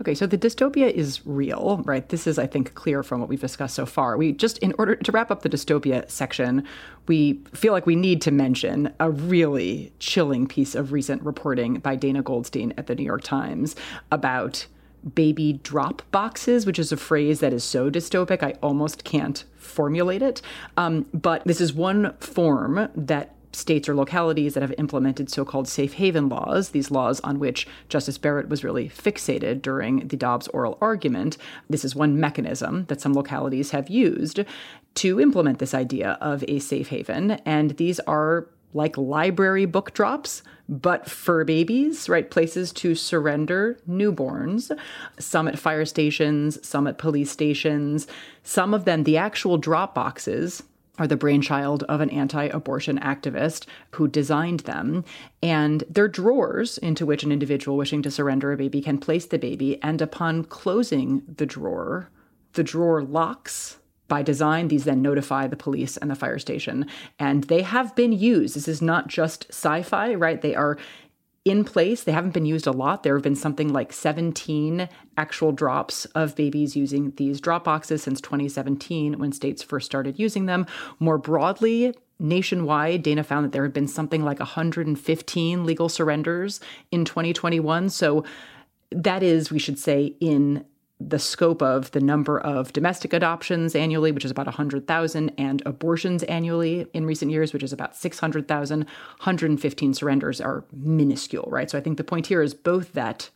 Okay, so the dystopia is real, right? This is, I think, clear from what we've discussed so far. We just, in order to wrap up the dystopia section, we feel like we need to mention a really chilling piece of recent reporting by Dana Goldstein at the New York Times about baby drop boxes, which is a phrase that is so dystopic, I almost can't formulate it. Um, but this is one form that states or localities that have implemented so called safe haven laws, these laws on which Justice Barrett was really fixated during the Dobbs oral argument. This is one mechanism that some localities have used to implement this idea of a safe haven. And these are like library book drops, but for babies, right? Places to surrender newborns, some at fire stations, some at police stations. Some of them, the actual drop boxes, are the brainchild of an anti abortion activist who designed them. And they're drawers into which an individual wishing to surrender a baby can place the baby. And upon closing the drawer, the drawer locks by design. These then notify the police and the fire station. And they have been used. This is not just sci fi, right? They are in place. They haven't been used a lot. There have been something like 17 actual drops of babies using these drop boxes since 2017 when states first started using them. More broadly, nationwide, Dana found that there had been something like 115 legal surrenders in 2021. So that is, we should say, in the scope of the number of domestic adoptions annually, which is about 100,000, and abortions annually in recent years, which is about 600,000, 115 surrenders are minuscule, right? So I think the point here is both that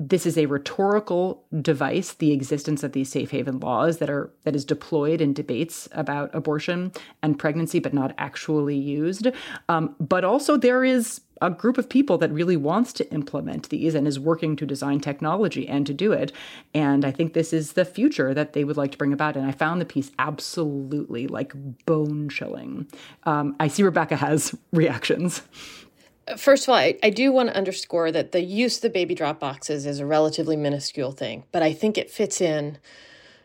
this is a rhetorical device, the existence of these safe haven laws that are that is deployed in debates about abortion and pregnancy, but not actually used. Um, but also there is a group of people that really wants to implement these and is working to design technology and to do it. And I think this is the future that they would like to bring about. And I found the piece absolutely like bone chilling. Um, I see Rebecca has reactions. First of all, I, I do want to underscore that the use of the baby drop boxes is a relatively minuscule thing, but I think it fits in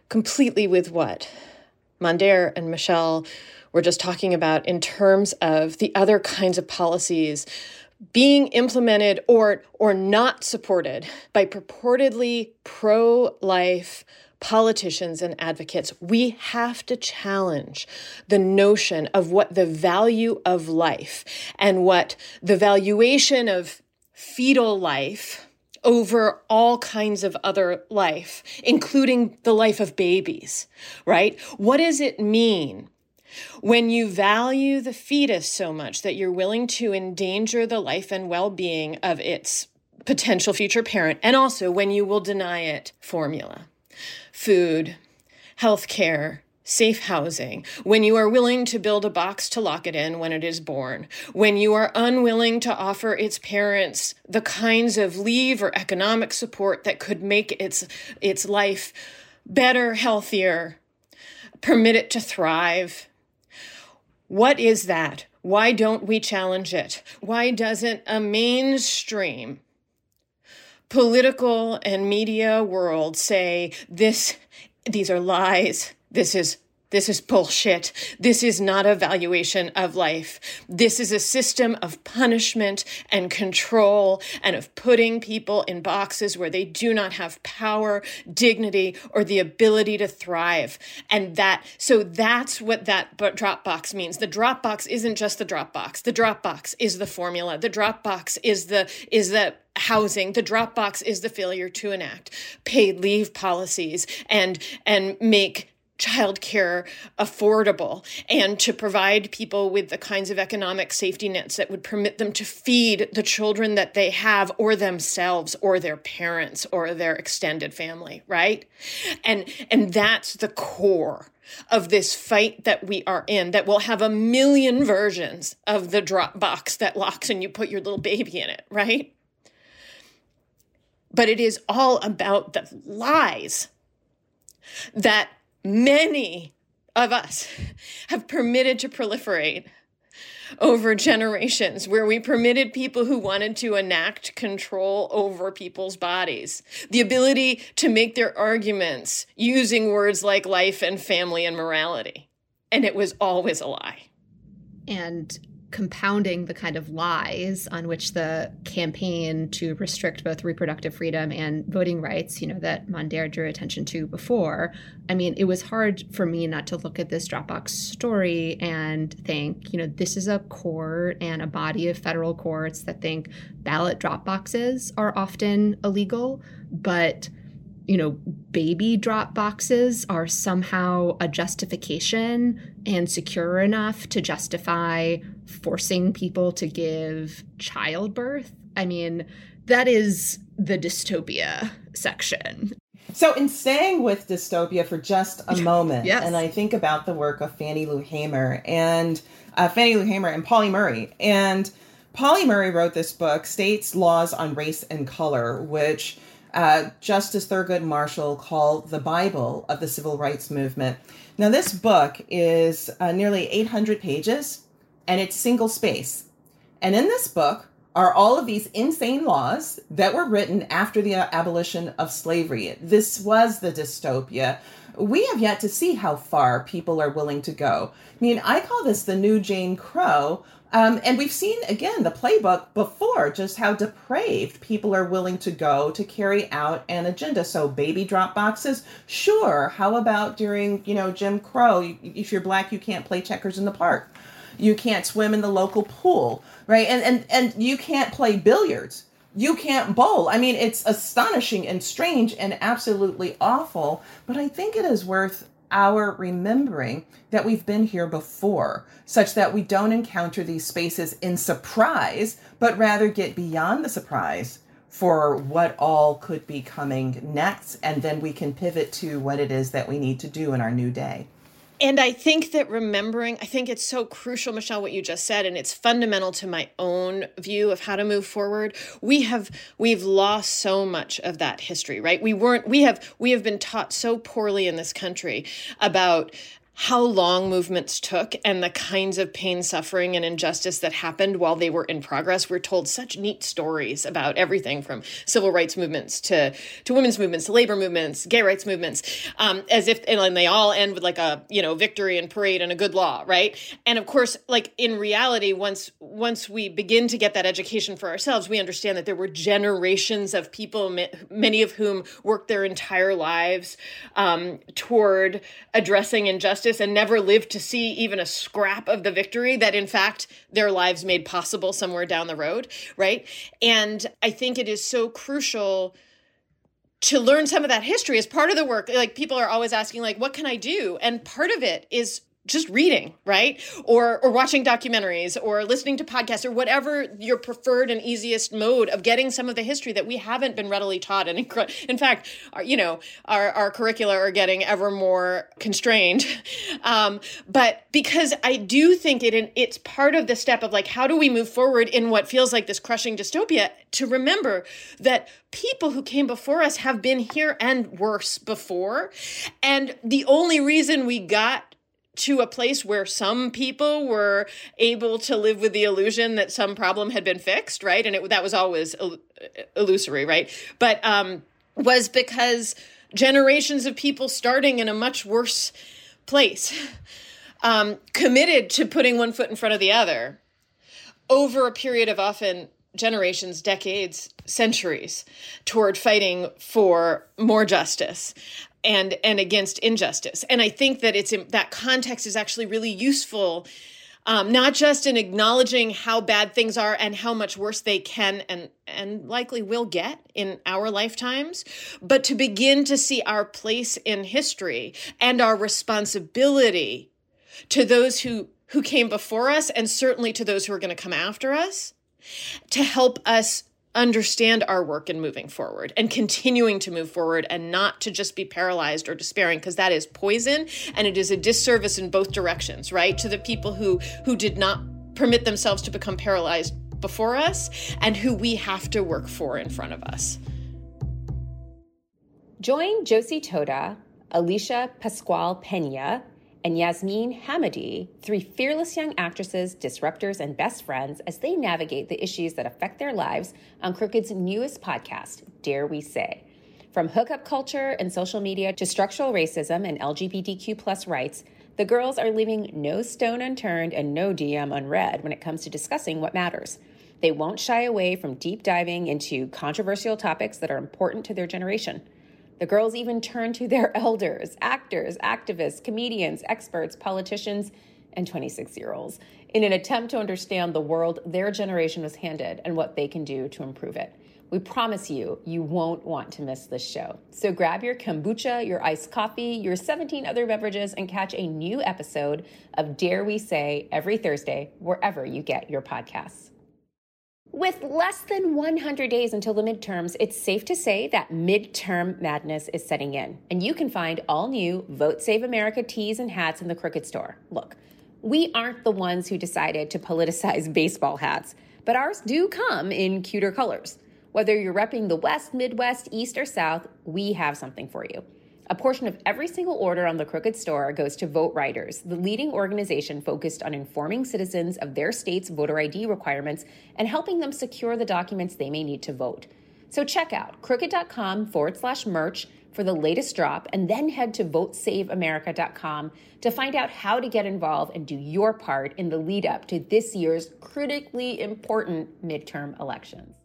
completely with what Mondaire and Michelle were just talking about in terms of the other kinds of policies being implemented or or not supported by purportedly pro-life politicians and advocates we have to challenge the notion of what the value of life and what the valuation of fetal life over all kinds of other life including the life of babies right? What does it mean when you value the fetus so much that you're willing to endanger the life and well being of its potential future parent, and also when you will deny it formula, food, health care, safe housing, when you are willing to build a box to lock it in when it is born, when you are unwilling to offer its parents the kinds of leave or economic support that could make its its life better, healthier, permit it to thrive, what is that? Why don't we challenge it? Why doesn't a mainstream political and media world say this these are lies, this is this is bullshit. This is not a valuation of life. This is a system of punishment and control and of putting people in boxes where they do not have power, dignity, or the ability to thrive. And that, so that's what that Dropbox means. The Dropbox isn't just the Dropbox. The Dropbox is the formula. The Dropbox is the, is the, housing the dropbox is the failure to enact paid leave policies and and make childcare affordable and to provide people with the kinds of economic safety nets that would permit them to feed the children that they have or themselves or their parents or their extended family right? And and that's the core of this fight that we are in that will have a million versions of the drop box that locks and you put your little baby in it right? But it is all about the lies that many of us have permitted to proliferate over generations, where we permitted people who wanted to enact control over people's bodies, the ability to make their arguments using words like life and family and morality. And it was always a lie. And compounding the kind of lies on which the campaign to restrict both reproductive freedom and voting rights, you know, that Mondaire drew attention to before. I mean, it was hard for me not to look at this Dropbox story and think, you know, this is a court and a body of federal courts that think ballot drop boxes are often illegal, but you know, baby drop boxes are somehow a justification and secure enough to justify forcing people to give childbirth. I mean, that is the dystopia section. So, in staying with dystopia for just a moment, yes. and I think about the work of Fannie Lou Hamer and uh, Fannie Lou Hamer and Pauli Murray, and Pauli Murray wrote this book, States Laws on Race and Color, which uh, Justice Thurgood Marshall called the Bible of the Civil Rights Movement. Now, this book is uh, nearly 800 pages and it's single space. And in this book are all of these insane laws that were written after the abolition of slavery. This was the dystopia. We have yet to see how far people are willing to go. I mean, I call this the new Jane Crow um, and we've seen again the playbook before, just how depraved people are willing to go to carry out an agenda. So baby drop boxes, sure. How about during you know Jim Crow? If you're black, you can't play checkers in the park. You can't swim in the local pool, right? And and and you can't play billiards. You can't bowl. I mean, it's astonishing and strange and absolutely awful. But I think it is worth our remembering that we've been here before, such that we don't encounter these spaces in surprise, but rather get beyond the surprise for what all could be coming next. And then we can pivot to what it is that we need to do in our new day. And I think that remembering, I think it's so crucial, Michelle, what you just said, and it's fundamental to my own view of how to move forward. We have we've lost so much of that history, right? We weren't we have we have been taught so poorly in this country about how long movements took and the kinds of pain, suffering, and injustice that happened while they were in progress. We're told such neat stories about everything from civil rights movements to, to women's movements, to labor movements, gay rights movements, um, as if, and they all end with like a, you know, victory and parade and a good law, right? And of course, like in reality, once, once we begin to get that education for ourselves, we understand that there were generations of people, many of whom worked their entire lives um, toward addressing injustice justice and never lived to see even a scrap of the victory that in fact their lives made possible somewhere down the road, right? And I think it is so crucial to learn some of that history as part of the work like people are always asking like what can i do and part of it is just reading right? Or or watching documentaries or listening to podcasts or whatever your preferred and easiest mode of getting some of the history that we haven't been readily taught and in fact our, you know our, our curricula are getting ever more constrained. Um, but because i do think it it's part of the step of like how do we move forward in what feels like this crushing dystopia to remember that people who came before us have been here and worse before. And the only reason we got to a place where some people were able to live with the illusion that some problem had been fixed, right? And it, that was always illusory, right? But um, was because generations of people starting in a much worse place, um, committed to putting one foot in front of the other over a period of often generations, decades, centuries toward fighting for more justice and and against injustice. And I think that it's that context is actually really useful. Um, not just in acknowledging how bad things are and how much worse they can and and likely will get in our lifetimes, but to begin to see our place in history and our responsibility to those who who came before us and certainly to those who are going to come after us to help us understand our work in moving forward and continuing to move forward and not to just be paralyzed or despairing because that is poison and it is a disservice in both directions right? To the people who who did not permit themselves to become paralyzed before us and who we have to work for in front of us. Join Josie Totah alicia pascual pena and Yasmin Hamady, three fearless young actresses, disruptors, and best friends, as they navigate the issues that affect their lives on Crooked's newest podcast, Dare We Say. From hookup culture and social media to structural racism and LGBTQ plus rights, the girls are leaving no stone unturned and no DM unread when it comes to discussing what matters. They won't shy away from deep diving into controversial topics that are important to their generation. The girls even turned to their elders, actors, activists, comedians, experts, politicians, and 26 year olds in an attempt to understand the world their generation was handed and what they can do to improve it. We promise you, you won't want to miss this show. So grab your kombucha, your iced coffee, your 17 other beverages, and catch a new episode of Dare We Say every Thursday, wherever you get your podcasts. With less than 100 days until the midterms, it's safe to say that midterm madness is setting in. And you can find all new Vote Save America tees and hats in the Crooked Store. Look, we aren't the ones who decided to politicize baseball hats, but ours do come in cuter colors. Whether you're repping the West, Midwest, East, or South, we have something for you. A portion of every single order on the Crooked Store goes to VoteRiders, the leading organization focused on informing citizens of their state's voter ID requirements and helping them secure the documents they may need to vote. So check out crooked.com forward slash merch for the latest drop and then head to votesaveamerica.com to find out how to get involved and do your part in the lead up to this year's critically important midterm elections.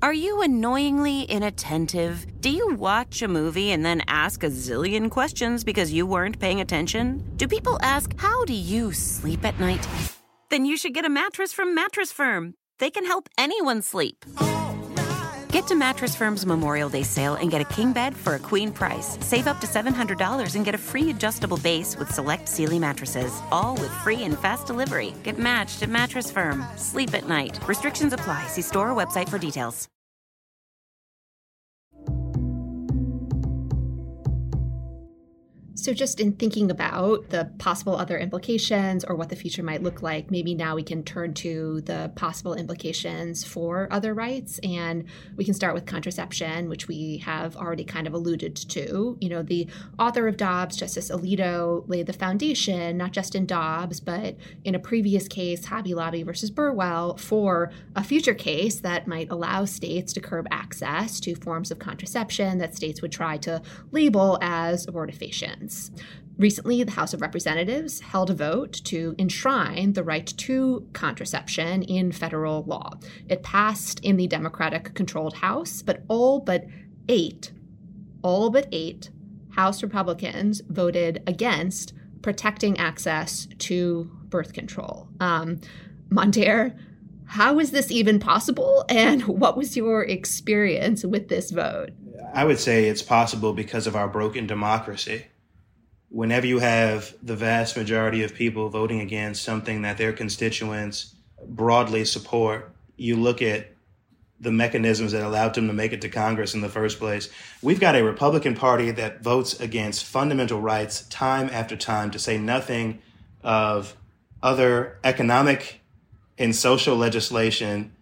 Are you annoyingly inattentive? Do you watch a movie and then ask a zillion questions because you weren't paying attention? Do people ask, How do you sleep at night? Then you should get a mattress from Mattress Firm. They can help anyone sleep. Get to Mattress Firm's Memorial Day sale and get a king bed for a queen price. Save up to $700 and get a free adjustable base with select Sealy mattresses, all with free and fast delivery. Get matched at Mattress Firm. Sleep at night. Restrictions apply. See store or website for details. So, just in thinking about the possible other implications or what the future might look like, maybe now we can turn to the possible implications for other rights. And we can start with contraception, which we have already kind of alluded to. You know, the author of Dobbs, Justice Alito, laid the foundation, not just in Dobbs, but in a previous case, Hobby Lobby versus Burwell, for a future case that might allow states to curb access to forms of contraception that states would try to label as abortifacients. Recently, the House of Representatives held a vote to enshrine the right to contraception in federal law. It passed in the Democratic controlled House, but all but eight, all but eight House Republicans voted against protecting access to birth control. Um, Mondaire, how is this even possible? And what was your experience with this vote? I would say it's possible because of our broken democracy whenever you have the vast majority of people voting against something that their constituents broadly support, you look at the mechanisms that allowed them to make it to Congress in the first place. We've got a Republican Party that votes against fundamental rights time after time, to say nothing of other economic and social legislation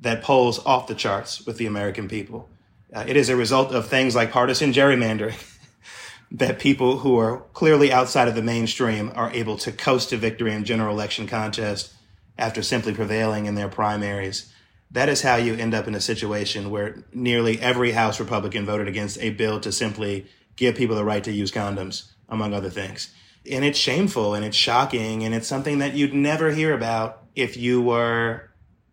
that polls off the charts with the American people. Uh, it is a result of things like partisan gerrymandering. that people who are clearly outside of the mainstream are able to coast to victory in general election contest after simply prevailing in their primaries. That is how you end up in a situation where nearly every House Republican voted against a bill to simply give people the right to use condoms, among other things. And it's shameful and it's shocking and it's something that you'd never hear about if you were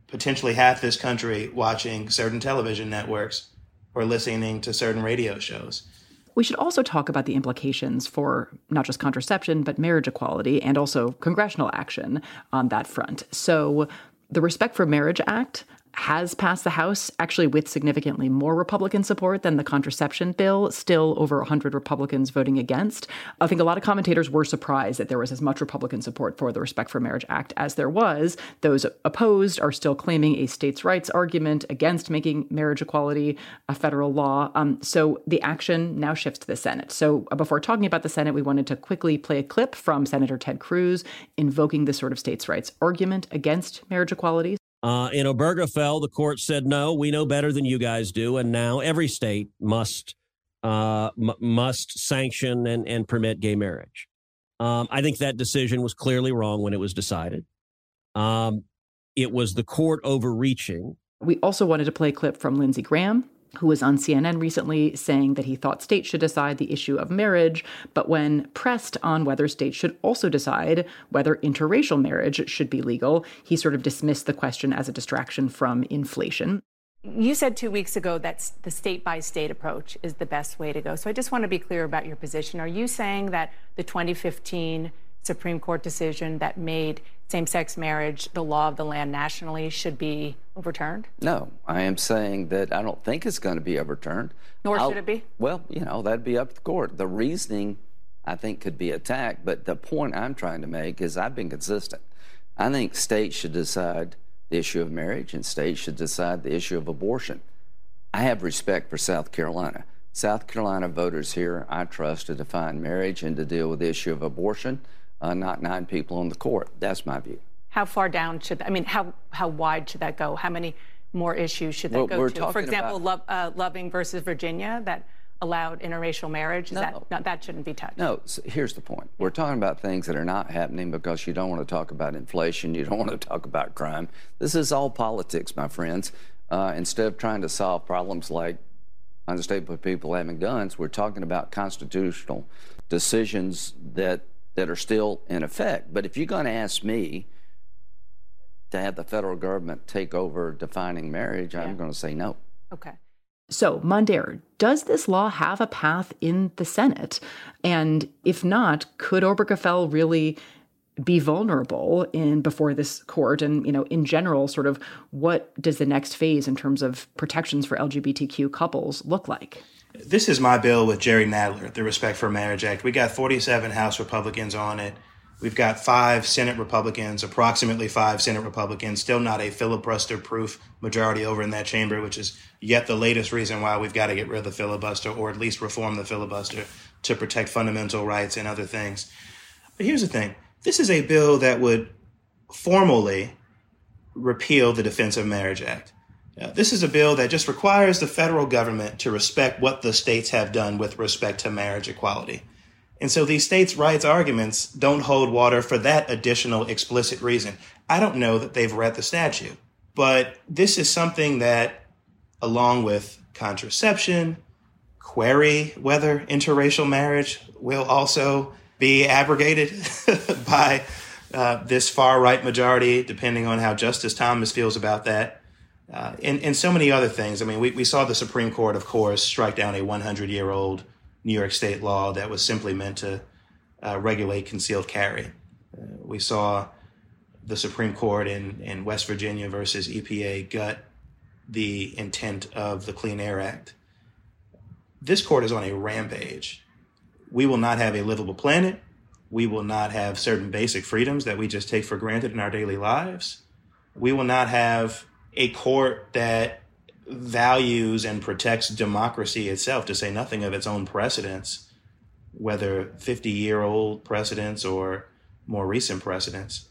potentially half this country watching certain television networks or listening to certain radio shows. We should also talk about the implications for not just contraception, but marriage equality and also congressional action on that front. So, the Respect for Marriage Act has passed the House, actually with significantly more Republican support than the contraception bill, still over 100 Republicans voting against. I think a lot of commentators were surprised that there was as much Republican support for the Respect for Marriage Act as there was. Those opposed are still claiming a states' rights argument against making marriage equality a federal law. Um, so the action now shifts to the Senate. So uh, before talking about the Senate, we wanted to quickly play a clip from Senator Ted Cruz invoking this sort of states' rights argument against marriage equality. Uh, in Obergefell, the court said, no, we know better than you guys do. And now every state must uh, m- must sanction and, and permit gay marriage. Um, I think that decision was clearly wrong when it was decided. Um, it was the court overreaching. We also wanted to play a clip from Lindsey Graham, who was on CNN recently saying that he thought states should decide the issue of marriage, but when pressed on whether states should also decide whether interracial marriage should be legal, he sort of dismissed the question as a distraction from inflation. You said two weeks ago that the state by state approach is the best way to go. So I just want to be clear about your position. Are you saying that the 2015 Supreme Court decision that made same sex marriage the law of the land nationally should be overturned? No, I am saying that I don't think it's going to be overturned. Nor I'll, should it be? Well, you know, that'd be up to the court. The reasoning, I think, could be attacked, but the point I'm trying to make is I've been consistent. I think states should decide the issue of marriage and states should decide the issue of abortion. I have respect for South Carolina. South Carolina voters here, I trust to define marriage and to deal with the issue of abortion uh, not nine people on the court. That's my view. How far down should I mean? How how wide should that go? How many more issues should that well, go to? For example, about... uh, Loving versus Virginia that allowed interracial marriage. Is no. that no, that shouldn't be touched? No. So here's the point. We're talking about things that are not happening because you don't want to talk about inflation. You don't want to talk about crime. This is all politics, my friends. Uh, instead of trying to solve problems like understated people having guns, we're talking about constitutional decisions that that are still in effect. But if you're going to ask me to have the federal government take over defining marriage, yeah. I'm going to say no. Okay. So, Mondaire, does this law have a path in the Senate? And if not, could Obergefell really be vulnerable in before this court and you know in general sort of what does the next phase in terms of protections for lgbtq couples look like this is my bill with jerry nadler the respect for marriage act. We got 47 house republicans on it. We've got five senate republicans approximately five senate republicans still not a filibuster proof majority over in that chamber which is yet the latest reason why we've got to get rid of the filibuster or at least reform the filibuster to protect fundamental rights and other things. But here's the thing. This is a bill that would formally repeal the Defense of Marriage Act. Uh, this is a bill that just requires the federal government to respect what the states have done with respect to marriage equality. And so these states' rights arguments don't hold water for that additional explicit reason. I don't know that they've read the statute, but this is something that, along with contraception, query whether interracial marriage will also be abrogated by uh, this far right majority, depending on how Justice Thomas feels about that. Uh, and, and so many other things. I mean, we, we saw the Supreme Court, of course, strike down a 100 year old New York state law that was simply meant to uh, regulate concealed carry. Uh, we saw the Supreme Court in, in West Virginia versus EPA gut the intent of the Clean Air Act. This court is on a rampage we will not have a livable planet. We will not have certain basic freedoms that we just take for granted in our daily lives. We will not have a court that values and protects democracy itself, to say nothing of its own precedents, whether 50 year old precedents or more recent precedents.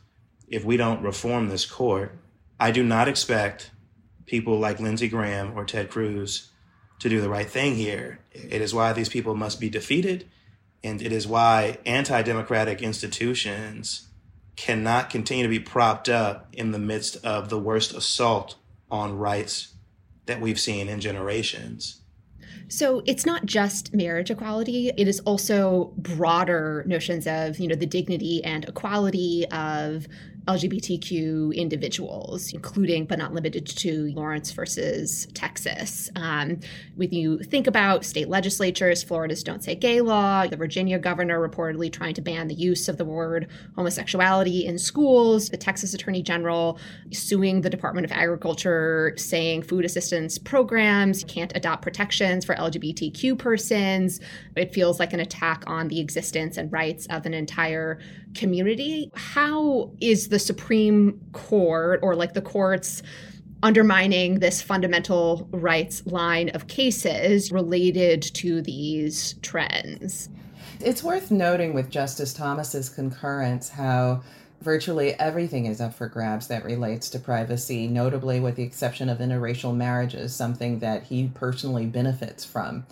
If we don't reform this court, I do not expect people like Lindsey Graham or Ted Cruz to do the right thing here. It is why these people must be defeated. And it is why anti democratic institutions cannot continue to be propped up in the midst of the worst assault on rights that we've seen in generations. So it's not just marriage equality, it is also broader notions of, you know, the dignity and equality of LGBTQ individuals, including but not limited to Lawrence versus Texas. Um, when you think about state legislatures, Florida's Don't Say Gay law, the Virginia governor reportedly trying to ban the use of the word homosexuality in schools, the Texas Attorney General suing the Department of Agriculture, saying food assistance programs can't adopt protections for LGBTQ persons. It feels like an attack on the existence and rights of an entire community. How is the Supreme Court or like the courts undermining this fundamental rights line of cases related to these trends? It's worth noting with Justice Thomas's concurrence how virtually everything is up for grabs that relates to privacy, notably with the exception of interracial marriages, something that he personally benefits from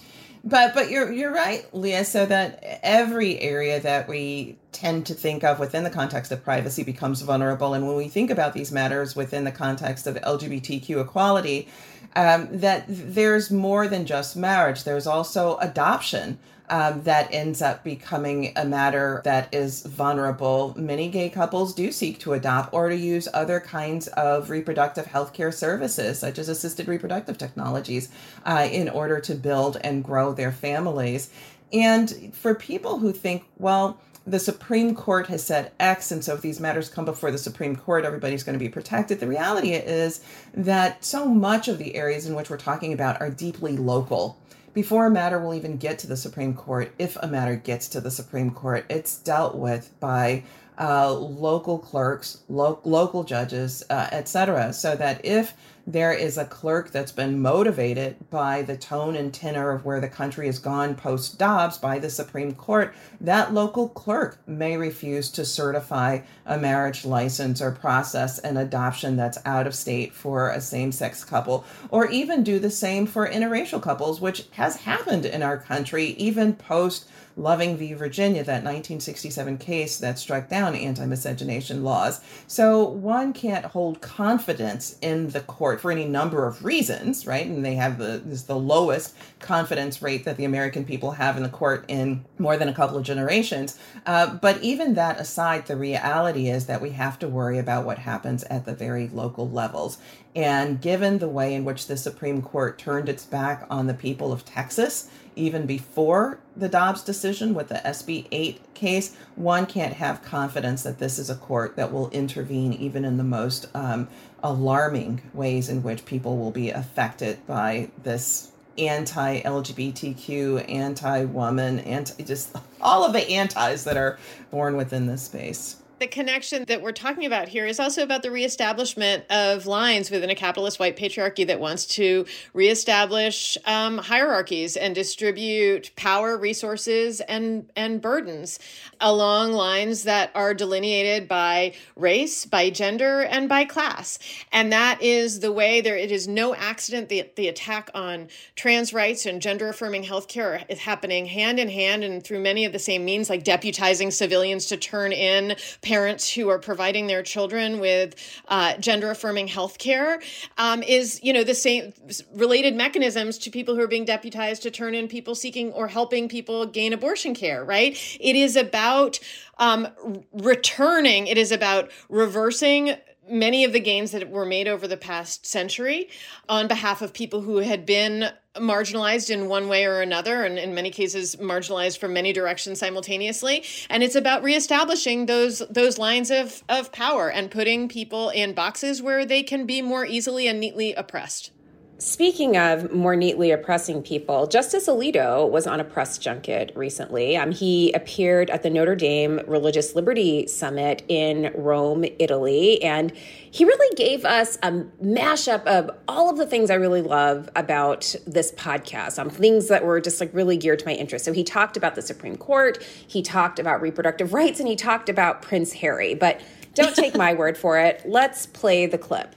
but but you're you're right leah so that every area that we tend to think of within the context of privacy becomes vulnerable. And when we think about these matters within the context of lgbtq equality um, that there's more than just marriage. There's also adoption um, that ends up becoming a matter that is vulnerable. Many gay couples do seek to adopt or to use other kinds of reproductive healthcare services, such as assisted reproductive technologies, uh, in order to build and grow their families. And for people who think, well, the Supreme Court has said X, and so if these matters come before the Supreme Court, everybody's going to be protected. The reality is that so much of the areas in which we're talking about are deeply local before a matter will even get to the Supreme Court, if a matter gets to the Supreme Court, it's dealt with by uh, local clerks, lo- local judges, uh, etc. So that if there is a clerk that's been motivated by the tone and tenor of where the country has gone post Dobbs by the Supreme Court, that local clerk may refuse to certify a marriage license or process an adoption that's out of state for a same sex couple, or even do the same for interracial couples, which has happened in our country even post Loving v. Virginia, that 1967 case that struck down anti miscegenation laws. So one can't hold confidence in the court for any number of reasons, right? And they have the, is the lowest confidence rate that the American people have in the court in more than a couple of generations. Uh, but even that aside, the reality is that we have to worry about what happens at the very local levels. And given the way in which the Supreme Court turned its back on the people of Texas, even before the Dobbs decision with the SB 8 case, one can't have confidence that this is a court that will intervene even in the most um, alarming ways in which people will be affected by this anti LGBTQ, anti woman, anti just all of the antis that are born within this space the connection that we're talking about here is also about the reestablishment of lines within a capitalist white patriarchy that wants to reestablish um, hierarchies and distribute power, resources, and and burdens along lines that are delineated by race, by gender, and by class. And that is the way there. It is no accident that the attack on trans rights and gender affirming healthcare is happening hand in hand and through many of the same means, like deputizing civilians to turn in parents who are providing their children with uh, gender affirming health care um, is you know the same related mechanisms to people who are being deputized to turn in people seeking or helping people gain abortion care right? It is about um, returning it is about reversing many of the gains that were made over the past century on behalf of people who had been marginalized in one way or another, and in many cases marginalized from many directions simultaneously. And it's about reestablishing those those lines of, of power and putting people in boxes where they can be more easily and neatly oppressed. Speaking of more neatly oppressing people, Justice Alito was on a press junket recently. Um, he appeared at the Notre Dame Religious Liberty Summit in Rome, Italy, and he really gave us a mashup of all of the things I really love about this podcast, um, things that were just like really geared to my interest. So he talked about the Supreme Court, he talked about reproductive rights, and he talked about Prince Harry. But don't take my word for it. Let's play the clip.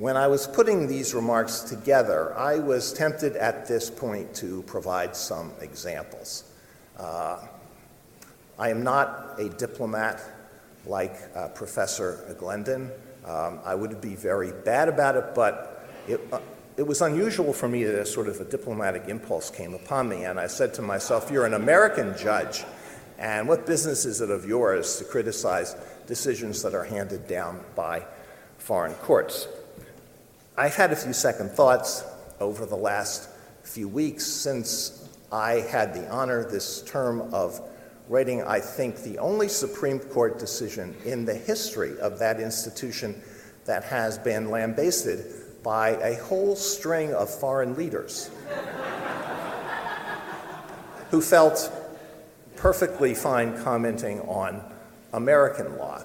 When I was putting these remarks together, I was tempted at this point to provide some examples. Uh, I am not a diplomat like uh, Professor Glendon. Um, I would be very bad about it, but it, uh, it was unusual for me that a sort of a diplomatic impulse came upon me, and I said to myself, You're an American judge, and what business is it of yours to criticize decisions that are handed down by foreign courts? I've had a few second thoughts over the last few weeks since I had the honor this term of writing, I think, the only Supreme Court decision in the history of that institution that has been lambasted by a whole string of foreign leaders who felt perfectly fine commenting on American law.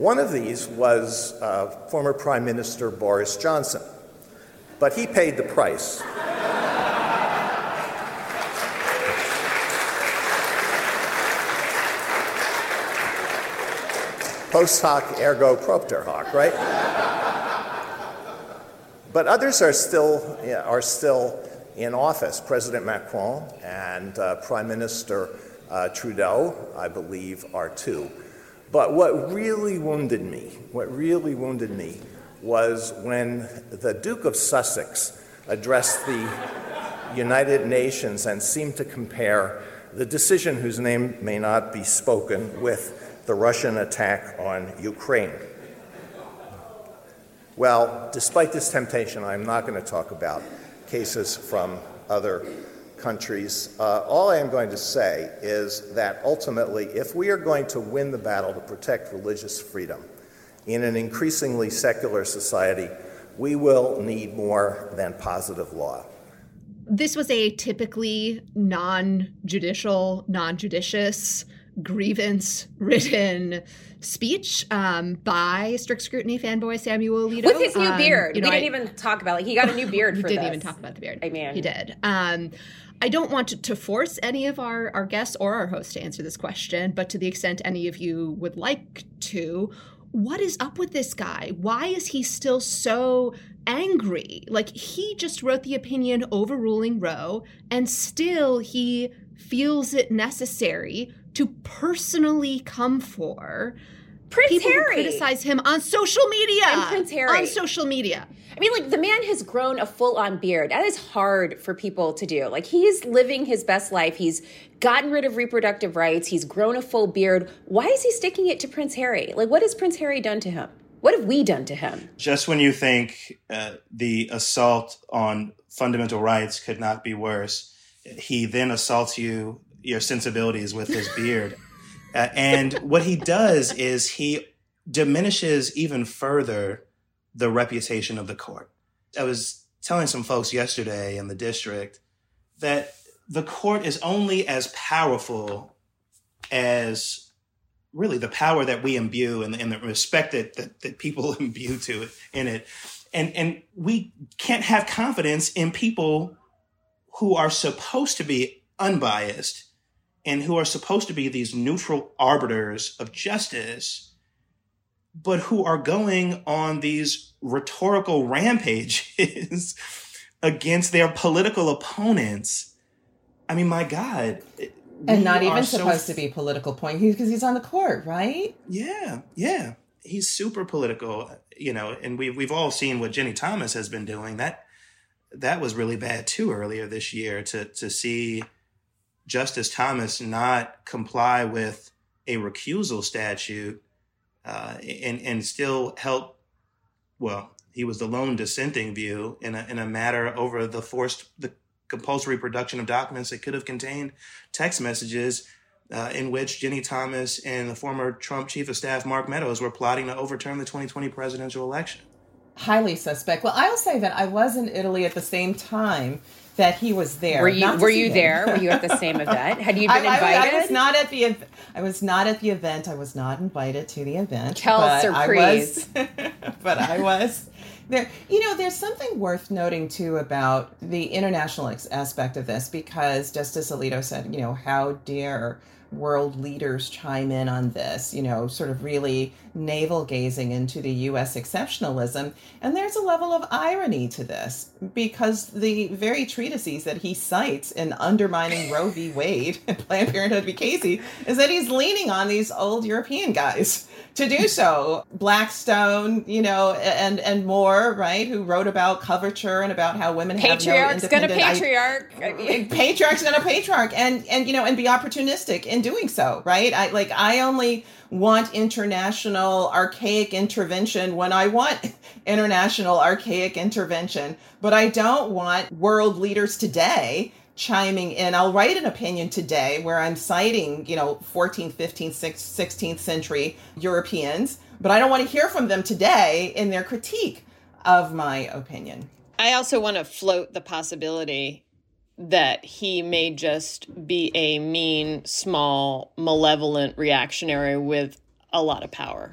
One of these was uh, former Prime Minister Boris Johnson, but he paid the price. Post hoc ergo propter hoc, right? but others are still, yeah, are still in office. President Macron and uh, Prime Minister uh, Trudeau, I believe, are too. But what really wounded me, what really wounded me, was when the Duke of Sussex addressed the United Nations and seemed to compare the decision, whose name may not be spoken, with the Russian attack on Ukraine. Well, despite this temptation, I'm not going to talk about cases from other countries. Uh, all I am going to say is that ultimately, if we are going to win the battle to protect religious freedom in an increasingly secular society, we will need more than positive law. This was a typically non judicial, non judicious, grievance ridden speech um, by strict scrutiny fanboy Samuel Alito. With his new um, beard. You know, we didn't I, even talk about it. He got a new beard he for didn't this. even talk about the beard. I mean, he did. Um, I don't want to, force any of our, our guests or our hosts to answer this question, but to the extent any of you would like to, what is up with this guy? Why is he still so angry? Like, he just wrote the opinion overruling Roe, and still he feels it necessary to personally come for Prince people Harry. who criticize him on social media. And Prince Harry. On social media. I mean, like the man has grown a full on beard. That is hard for people to do. Like he's living his best life. He's gotten rid of reproductive rights. He's grown a full beard. Why is he sticking it to Prince Harry? Like, what has Prince Harry done to him? What have we done to him? Just when you think uh, the assault on fundamental rights could not be worse, he then assaults you, your sensibilities with his beard. Uh, and what he does is he diminishes even further the reputation of the court. I was telling some folks yesterday in the district that the court is only as powerful as really the power that we imbue and, and the respect that, that, that people imbue to it in it. And, and we can't have confidence in people who are supposed to be unbiased and who are supposed to be these neutral arbiters of justice, but who are going on these rhetorical rampages against their political opponents. I mean, my God. And not even so supposed to be political point because he's on the court, right? Yeah, yeah. He's super political, you know, and we've we've all seen what Ginni Thomas has been doing. That that was really bad too earlier this year to to see Justice Thomas not comply with a recusal statute uh, and and still help. Well, he was the lone dissenting view in a in a matter over the forced the compulsory production of documents that could have contained text messages uh, in which Ginni Thomas and the former Trump chief of staff Mark Meadows were plotting to overturn the 2020 presidential election. Highly suspect. Well, I'll say that I was in Italy at the same time that he was there. Were you were you there? Were you at the same event? Had you been I, I- invited? I, was not at the I was not at the event. I was not invited to the event. Tell but surprise. I was, but I was there. You know, there's something worth noting too about the international ex- aspect of this because Justice Alito said, you know, how dare world leaders chime in on this, you know, sort of really navel gazing into the US exceptionalism. And there's a level of irony to this because the very treatises that he cites in undermining Roe v. Wade and Planned Parenthood v. Casey is that he's leaning on these old European guys to do so. Blackstone, you know, and and more, right? Who wrote about coverture and about how women have no Patriarch's gonna independent i- patriarch. I mean- patriarch's gonna patriarch and and you know and be opportunistic in doing so right i like i only want international archaic intervention when i want international archaic intervention but i don't want world leaders today chiming in. I'll write an opinion today where i'm citing you know 14th 15th 16th century europeans but i don't want to hear from them today in their critique of my opinion. I also want to float the possibility that he may just be a mean, small, malevolent reactionary with a lot of power.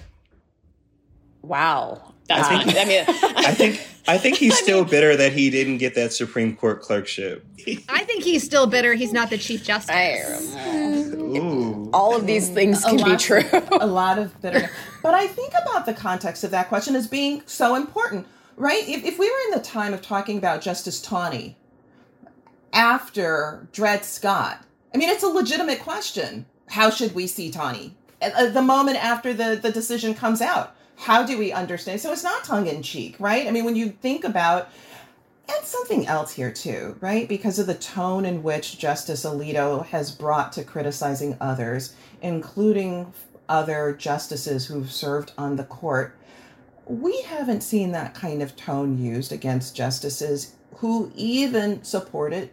Wow. That's I think- I mean, I think I think he's still bitter that he didn't get that Supreme Court clerkship. I think he's still bitter. He's not the chief justice. Ooh. All of these things A can be lot- true. a lot of bitterness. But I think about the context of that question as being so important, right? If, if we were in the time of talking about Justice Taney after Dred Scott, I mean, it's a legitimate question. How should we see Taney? At, uh, at uh, the moment after the, the decision comes out, how do we understand? So it's not tongue in cheek, right? I mean, when you think about and something else here too, right? Because of the tone in which Justice Alito has brought to criticizing others, including other justices who've served on the court, we haven't seen that kind of tone used against justices who even supported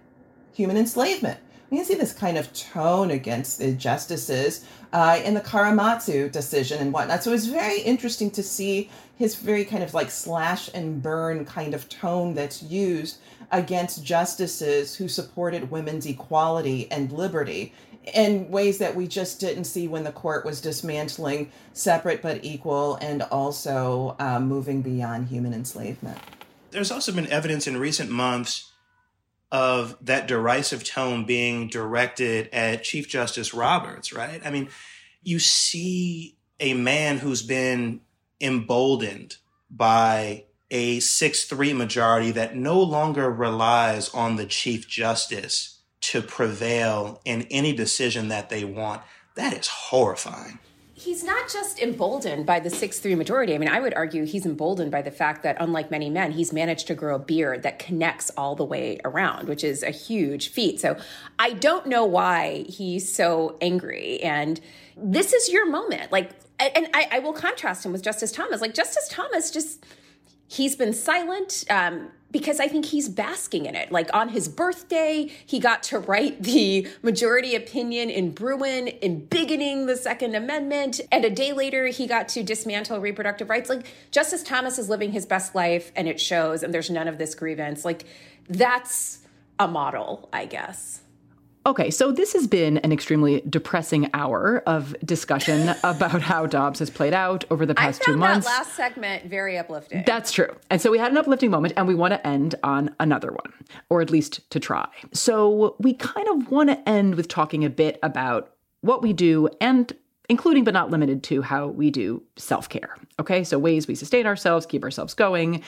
human enslavement. We can see this kind of tone against the justices uh, in the Korematsu decision and whatnot. So it's very interesting to see his very kind of like slash and burn kind of tone that's used against justices who supported women's equality and liberty in ways that we just didn't see when the court was dismantling separate but equal and also uh, moving beyond human enslavement. There's also been evidence in recent months of that derisive tone being directed at Chief Justice Roberts, right? I mean, you see a man who's been emboldened by a 6 3 majority that no longer relies on the Chief Justice to prevail in any decision that they want. That is horrifying he's not just emboldened by the 6-3 majority. I mean, I would argue he's emboldened by the fact that unlike many men, he's managed to grow a beard that connects all the way around, which is a huge feat. So I don't know why he's so angry. And this is your moment. Like, and I, I will contrast him with Justice Thomas. Like, Justice Thomas just, he's been silent. Um, because I think he's basking in it. Like on his birthday, he got to write the majority opinion in Bruen, embiggening the Second Amendment. And a day later, he got to dismantle reproductive rights. Like Justice Thomas is living his best life and it shows, and there's none of this grievance. Like that's a model, I guess. Okay, so this has been an extremely depressing hour of discussion about how Dobbs has played out over the past two months. That last segment very uplifting. That's true. And so we had an uplifting moment and we want to end on another one, or at least to try. So we kind of want to end with talking a bit about what we do and including but not limited to how we do self-care. Okay? So ways we sustain ourselves, keep ourselves going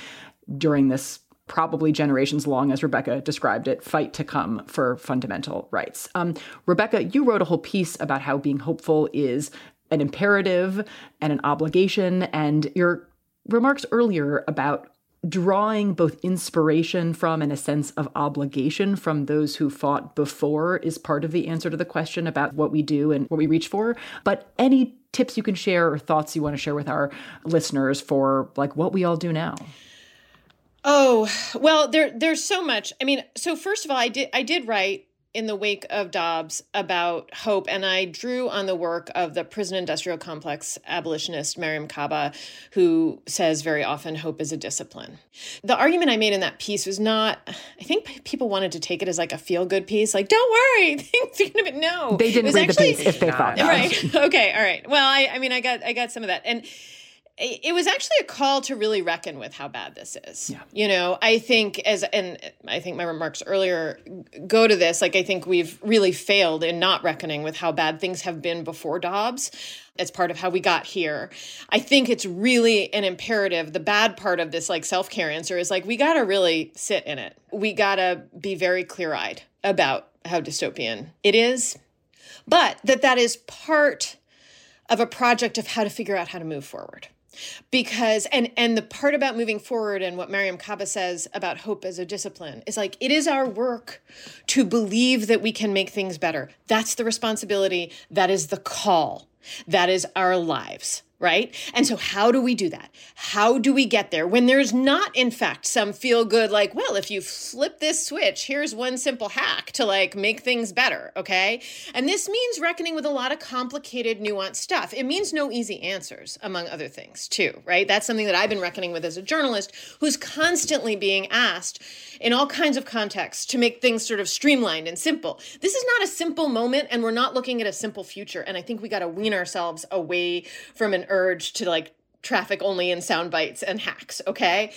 during this probably generations long, as Rebecca described it, fight to come for fundamental rights. Um, Rebecca, you wrote a whole piece about how being hopeful is an imperative and an obligation, and your remarks earlier about drawing both inspiration from and a sense of obligation from those who fought before is part of the answer to the question about what we do and what we reach for. But any tips you can share or thoughts you want to share with our listeners for like what we all do now? Oh, well, there there's so much. I mean, so first of all, I did I did write in the wake of Dobbs about hope, and I drew on the work of the prison industrial complex abolitionist Mariame Kaba, who says very often hope is a discipline. The argument I made in that piece was not, I think people wanted to take it as like a feel good piece, like, don't worry, things are gonna be, no. They didn't read actually, the piece if they thought. Right. okay. All right. Well, I, I mean, I got, I got some of that. And, it was actually a call to really reckon with how bad this is. Yeah. You know, I think as and I think my remarks earlier go to this like I think we've really failed in not reckoning with how bad things have been before Dobbs. As part of how we got here. I think it's really an imperative. The bad part of this like self-care answer is like we got to really sit in it. We got to be very clear-eyed about how dystopian it is. But that that is part of a project of how to figure out how to move forward because and and the part about moving forward and what Mariame Kaba says about hope as a discipline is like it is our work to believe that we can make things better. That's the responsibility. That is the call. That is our lives right? And so, how do we do that? How do we get there when there's not, in fact, some feel good, like, well, if you flip this switch, here's one simple hack to like make things better, okay? And this means reckoning with a lot of complicated, nuanced stuff. It means no easy answers, among other things, too, right? That's something that I've been reckoning with as a journalist who's constantly being asked in all kinds of contexts to make things sort of streamlined and simple. This is not a simple moment, and we're not looking at a simple future. And I think we got to wean ourselves away from an urge to like traffic only in sound bites and hacks, okay?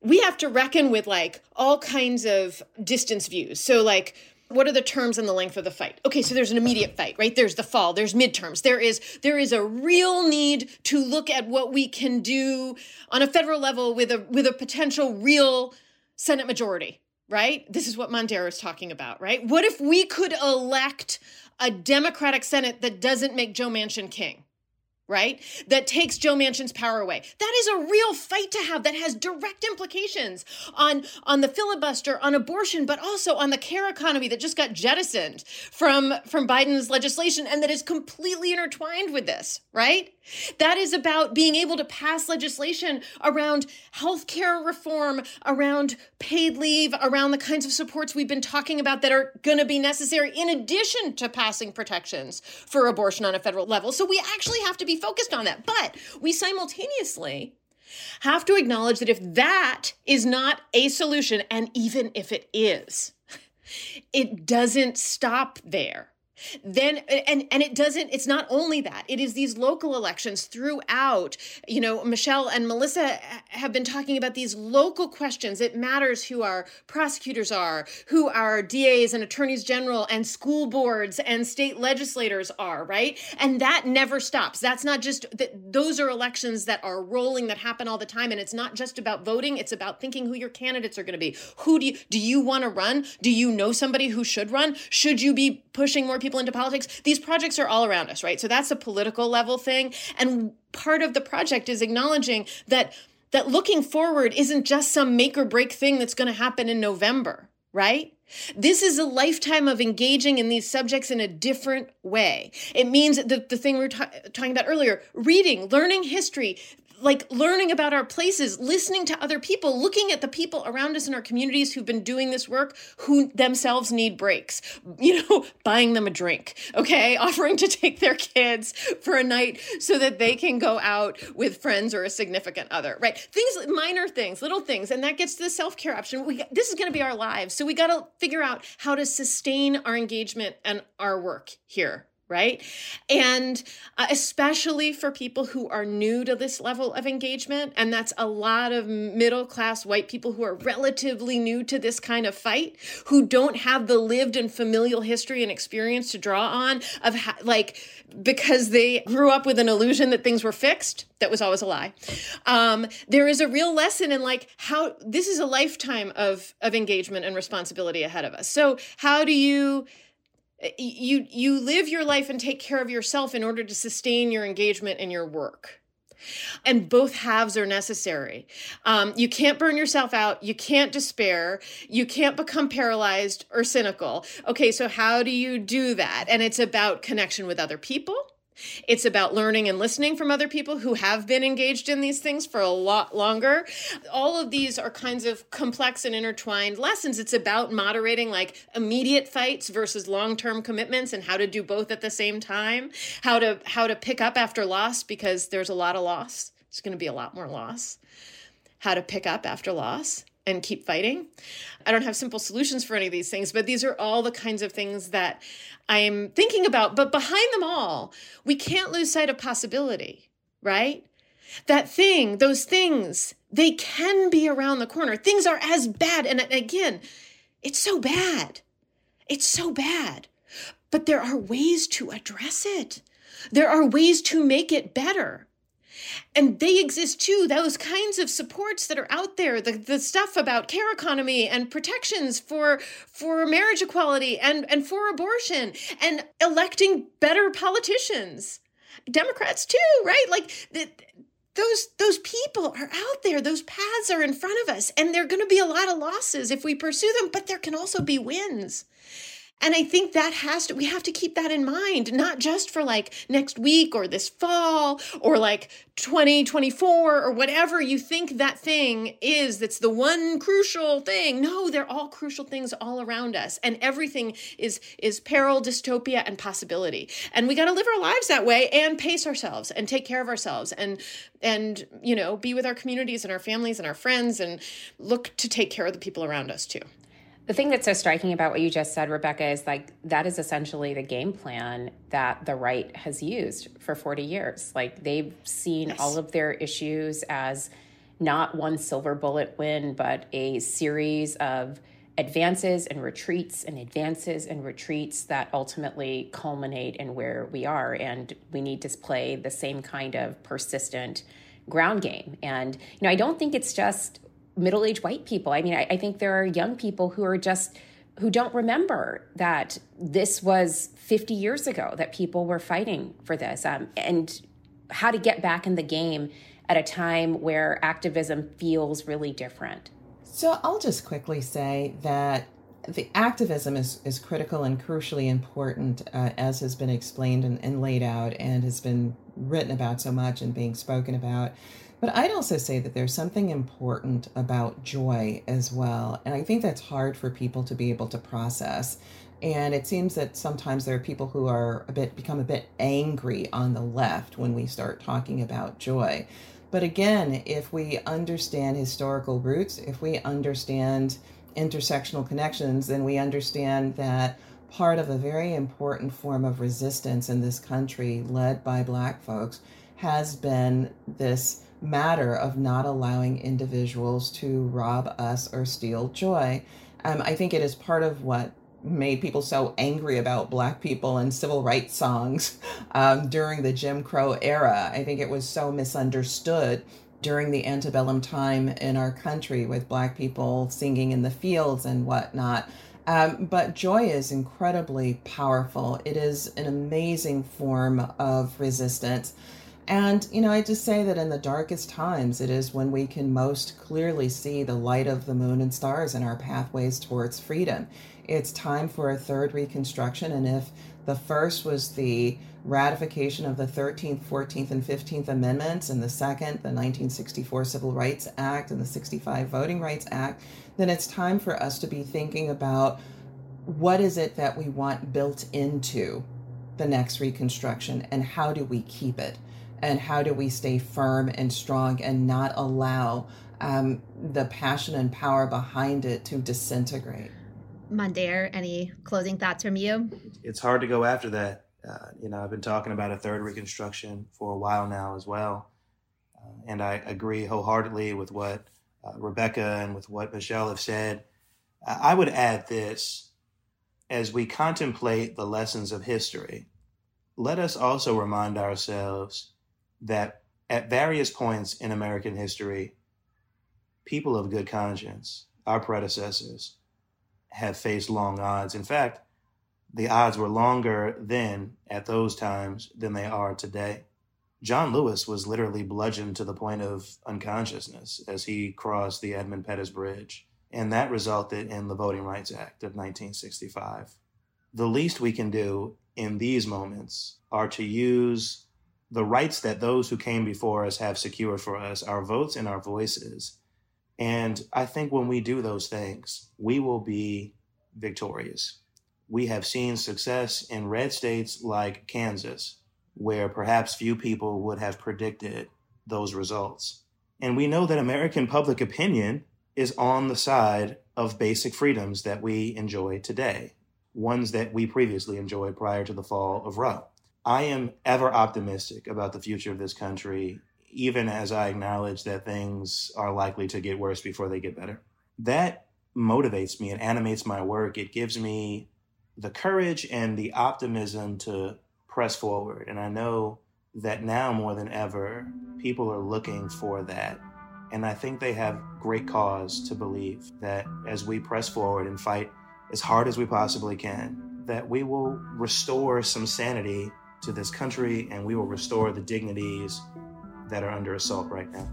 We have to reckon with like all kinds of distance views. So, like, what are the terms and the length of the fight? Okay so there's an immediate fight right? There's the fall there's midterms. There is there is a real need to look at what we can do on a federal level with a with a potential real senate majority right? This is what mondaire is talking about right? What if we could elect a democratic senate that doesn't make joe manchin king right? That takes Joe Manchin's power away. That is a real fight to have that has direct implications on on the filibuster, on abortion, but also on the care economy that just got jettisoned from from Biden's legislation and that is completely intertwined with this, right? That is about being able to pass legislation around healthcare reform, around paid leave, around the kinds of supports we've been talking about that are going to be necessary in addition to passing protections for abortion on a federal level. So we actually have to be focused on that. But we simultaneously have to acknowledge that if that is not a solution, and even if it is, it doesn't stop there then and and it doesn't it's not only that it is these local elections throughout you know michele and melissa have been talking about these local questions. It matters who our prosecutors are who our das and attorneys general and school boards and state legislators are right? And that never stops. That's not just that those are elections that are rolling that happen all the time and it's not just about voting. It's about thinking who your candidates are going to be. Who do you do you want to run? Do you know somebody who should run? Should you be pushing more people into politics. These projects are all around us, right? So that's a political level thing. And part of the project is acknowledging that that looking forward isn't just some make or break thing that's going to happen in November, right? This is a lifetime of engaging in these subjects in a different way. It means the, the thing we were ta- talking about earlier reading, learning history, like learning about our places, listening to other people, looking at the people around us in our communities who've been doing this work who themselves need breaks, you know, buying them a drink, okay, offering to take their kids for a night so that they can go out with friends or a significant other, right? Things, minor things, little things, and that gets to the self care option. We, this is going to be our lives. So we got to figure out how to sustain our engagement and our work here right? And uh, especially for people who are new to this level of engagement, and that's a lot of middle class white people who are relatively new to this kind of fight, who don't have the lived and familial history and experience to draw on of like because they grew up with an illusion that things were fixed. That was always a lie. Um, there is a real lesson in like how this is a lifetime of of engagement and responsibility ahead of us. So how do you you you live your life and take care of yourself in order to sustain your engagement in your work and both halves are necessary. Um, you can't burn yourself out. You can't despair. You can't become paralyzed or cynical. Okay, so how do you do that? And it's about connection with other people. It's about learning and listening from other people who have been engaged in these things for a lot longer. All of these are kinds of complex and intertwined lessons. It's about moderating like immediate fights versus long-term commitments and how to do both at the same time. How to how to pick up after loss because there's a lot of loss. It's going to be a lot more loss. How to pick up after loss and keep fighting. I don't have simple solutions for any of these things, but these are all the kinds of things that I'm thinking about. But behind them all, we can't lose sight of possibility, right? That thing, those things, they can be around the corner. Things are as bad. And again, it's so bad. It's so bad. But there are ways to address it. There are ways to make it better and they exist too those kinds of supports that are out there the, the stuff about care economy and protections for for marriage equality and and for abortion and electing better politicians. Democrats too right? Like the, those those people are out there those paths are in front of us and there're going to be a lot of losses if we pursue them but there can also be wins and I think that has to, we have to keep that in mind, not just for like next week or this fall or like 2024 or whatever you think that thing is that's the one crucial thing. No, they're all crucial things all around us. And everything is is peril, dystopia, and possibility. And we got to live our lives that way and pace ourselves and take care of ourselves and and you know, be with our communities and our families and our friends and look to take care of the people around us too. The thing that's so striking about what you just said, Rebecca, is like that is essentially the game plan that the right has used for 40 years. Like they've seen yes. all of their issues as not one silver bullet win, but a series of advances and retreats and advances and retreats that ultimately culminate in where we are. And we need to play the same kind of persistent ground game. And, you know, I don't think it's just middle aged white people. I mean, I, I think there are young people who are just who don't remember that this was 50 years ago that people were fighting for this um, and how to get back in the game at a time where activism feels really different. So I'll just quickly say that the activism is, is critical and crucially important, uh, as has been explained and, and laid out and has been written about so much and being spoken about. But I'd also say that there's something important about joy as well. And I think that's hard for people to be able to process. And it seems that sometimes there are people who are a bit become a bit angry on the left when we start talking about joy. But again, if we understand historical roots, if we understand intersectional connections, then we understand that part of a very important form of resistance in this country, led by Black folks, has been this matter of not allowing individuals to rob us or steal joy. Um, I think it is part of what made people so angry about Black people and civil rights songs um, during the Jim Crow era. I think it was so misunderstood during the antebellum time in our country with Black people singing in the fields and whatnot. Um, but joy is incredibly powerful. It is an amazing form of resistance. And, you know, I just say that in the darkest times, it is when we can most clearly see the light of the moon and stars in our pathways towards freedom. It's time for a third reconstruction. And if the first was the ratification of the 13th, 14th, and 15th Amendments, and the second, the 1964 Civil Rights Act and the 65 Voting Rights Act, then it's time for us to be thinking about what is it that we want built into the next reconstruction and how do we keep it and how do we stay firm and strong and not allow um, the passion and power behind it to disintegrate Mondaire, any closing thoughts from you? It's hard to go after that. Uh, you know, I've been talking about a third reconstruction for a while now as well. Uh, and I agree wholeheartedly with what uh, Rebecca and with what Michele have said. I would add this as we contemplate the lessons of history, let us also remind ourselves that at various points in American history, people of good conscience, our predecessors, have faced long odds. In fact, the odds were longer then at those times than they are today. John Lewis was literally bludgeoned to the point of unconsciousness as he crossed the Edmund Pettus Bridge, and that resulted in the Voting Rights Act of 1965. The least we can do in these moments are to use the rights that those who came before us have secured for us, our votes and our voices, and I think when we do those things, we will be victorious. We have seen success in red states like Kansas, where perhaps few people would have predicted those results. And we know that American public opinion is on the side of basic freedoms that we enjoy today, ones that we previously enjoyed prior to the fall of Roe. I am ever optimistic about the future of this country even as I acknowledge that things are likely to get worse before they get better. That motivates me and animates my work. It gives me the courage and the optimism to press forward. And I know that now more than ever, people are looking for that. And I think they have great cause to believe that as we press forward and fight as hard as we possibly can, that we will restore some sanity to this country and we will restore the dignities that are under assault right now.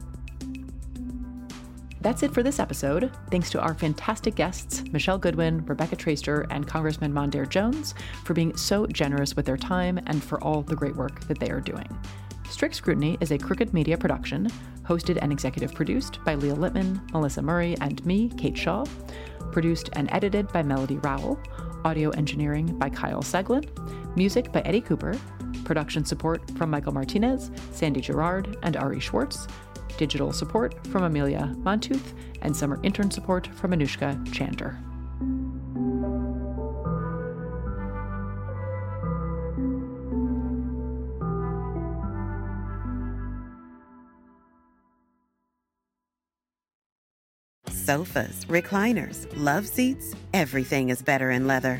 That's it for this episode. Thanks to our fantastic guests, Michele Goodwin, Rebecca Traister, and Congressman Mondaire Jones, for being so generous with their time and for all the great work that they are doing. Strict Scrutiny is a Crooked Media production, hosted and executive produced by Leah Littman, Melissa Murray, and me, Kate Shaw. Produced and edited by Melody Rowell. Audio engineering by Kyle Seglin. Music by Eddie Cooper. Production support from Michael Martinez, Sandy Girard, and Ari Schwartz. Digital support from Amelia Montooth, and summer intern support from Anushka Chander. Sofas, recliners, love seats, everything is better in leather.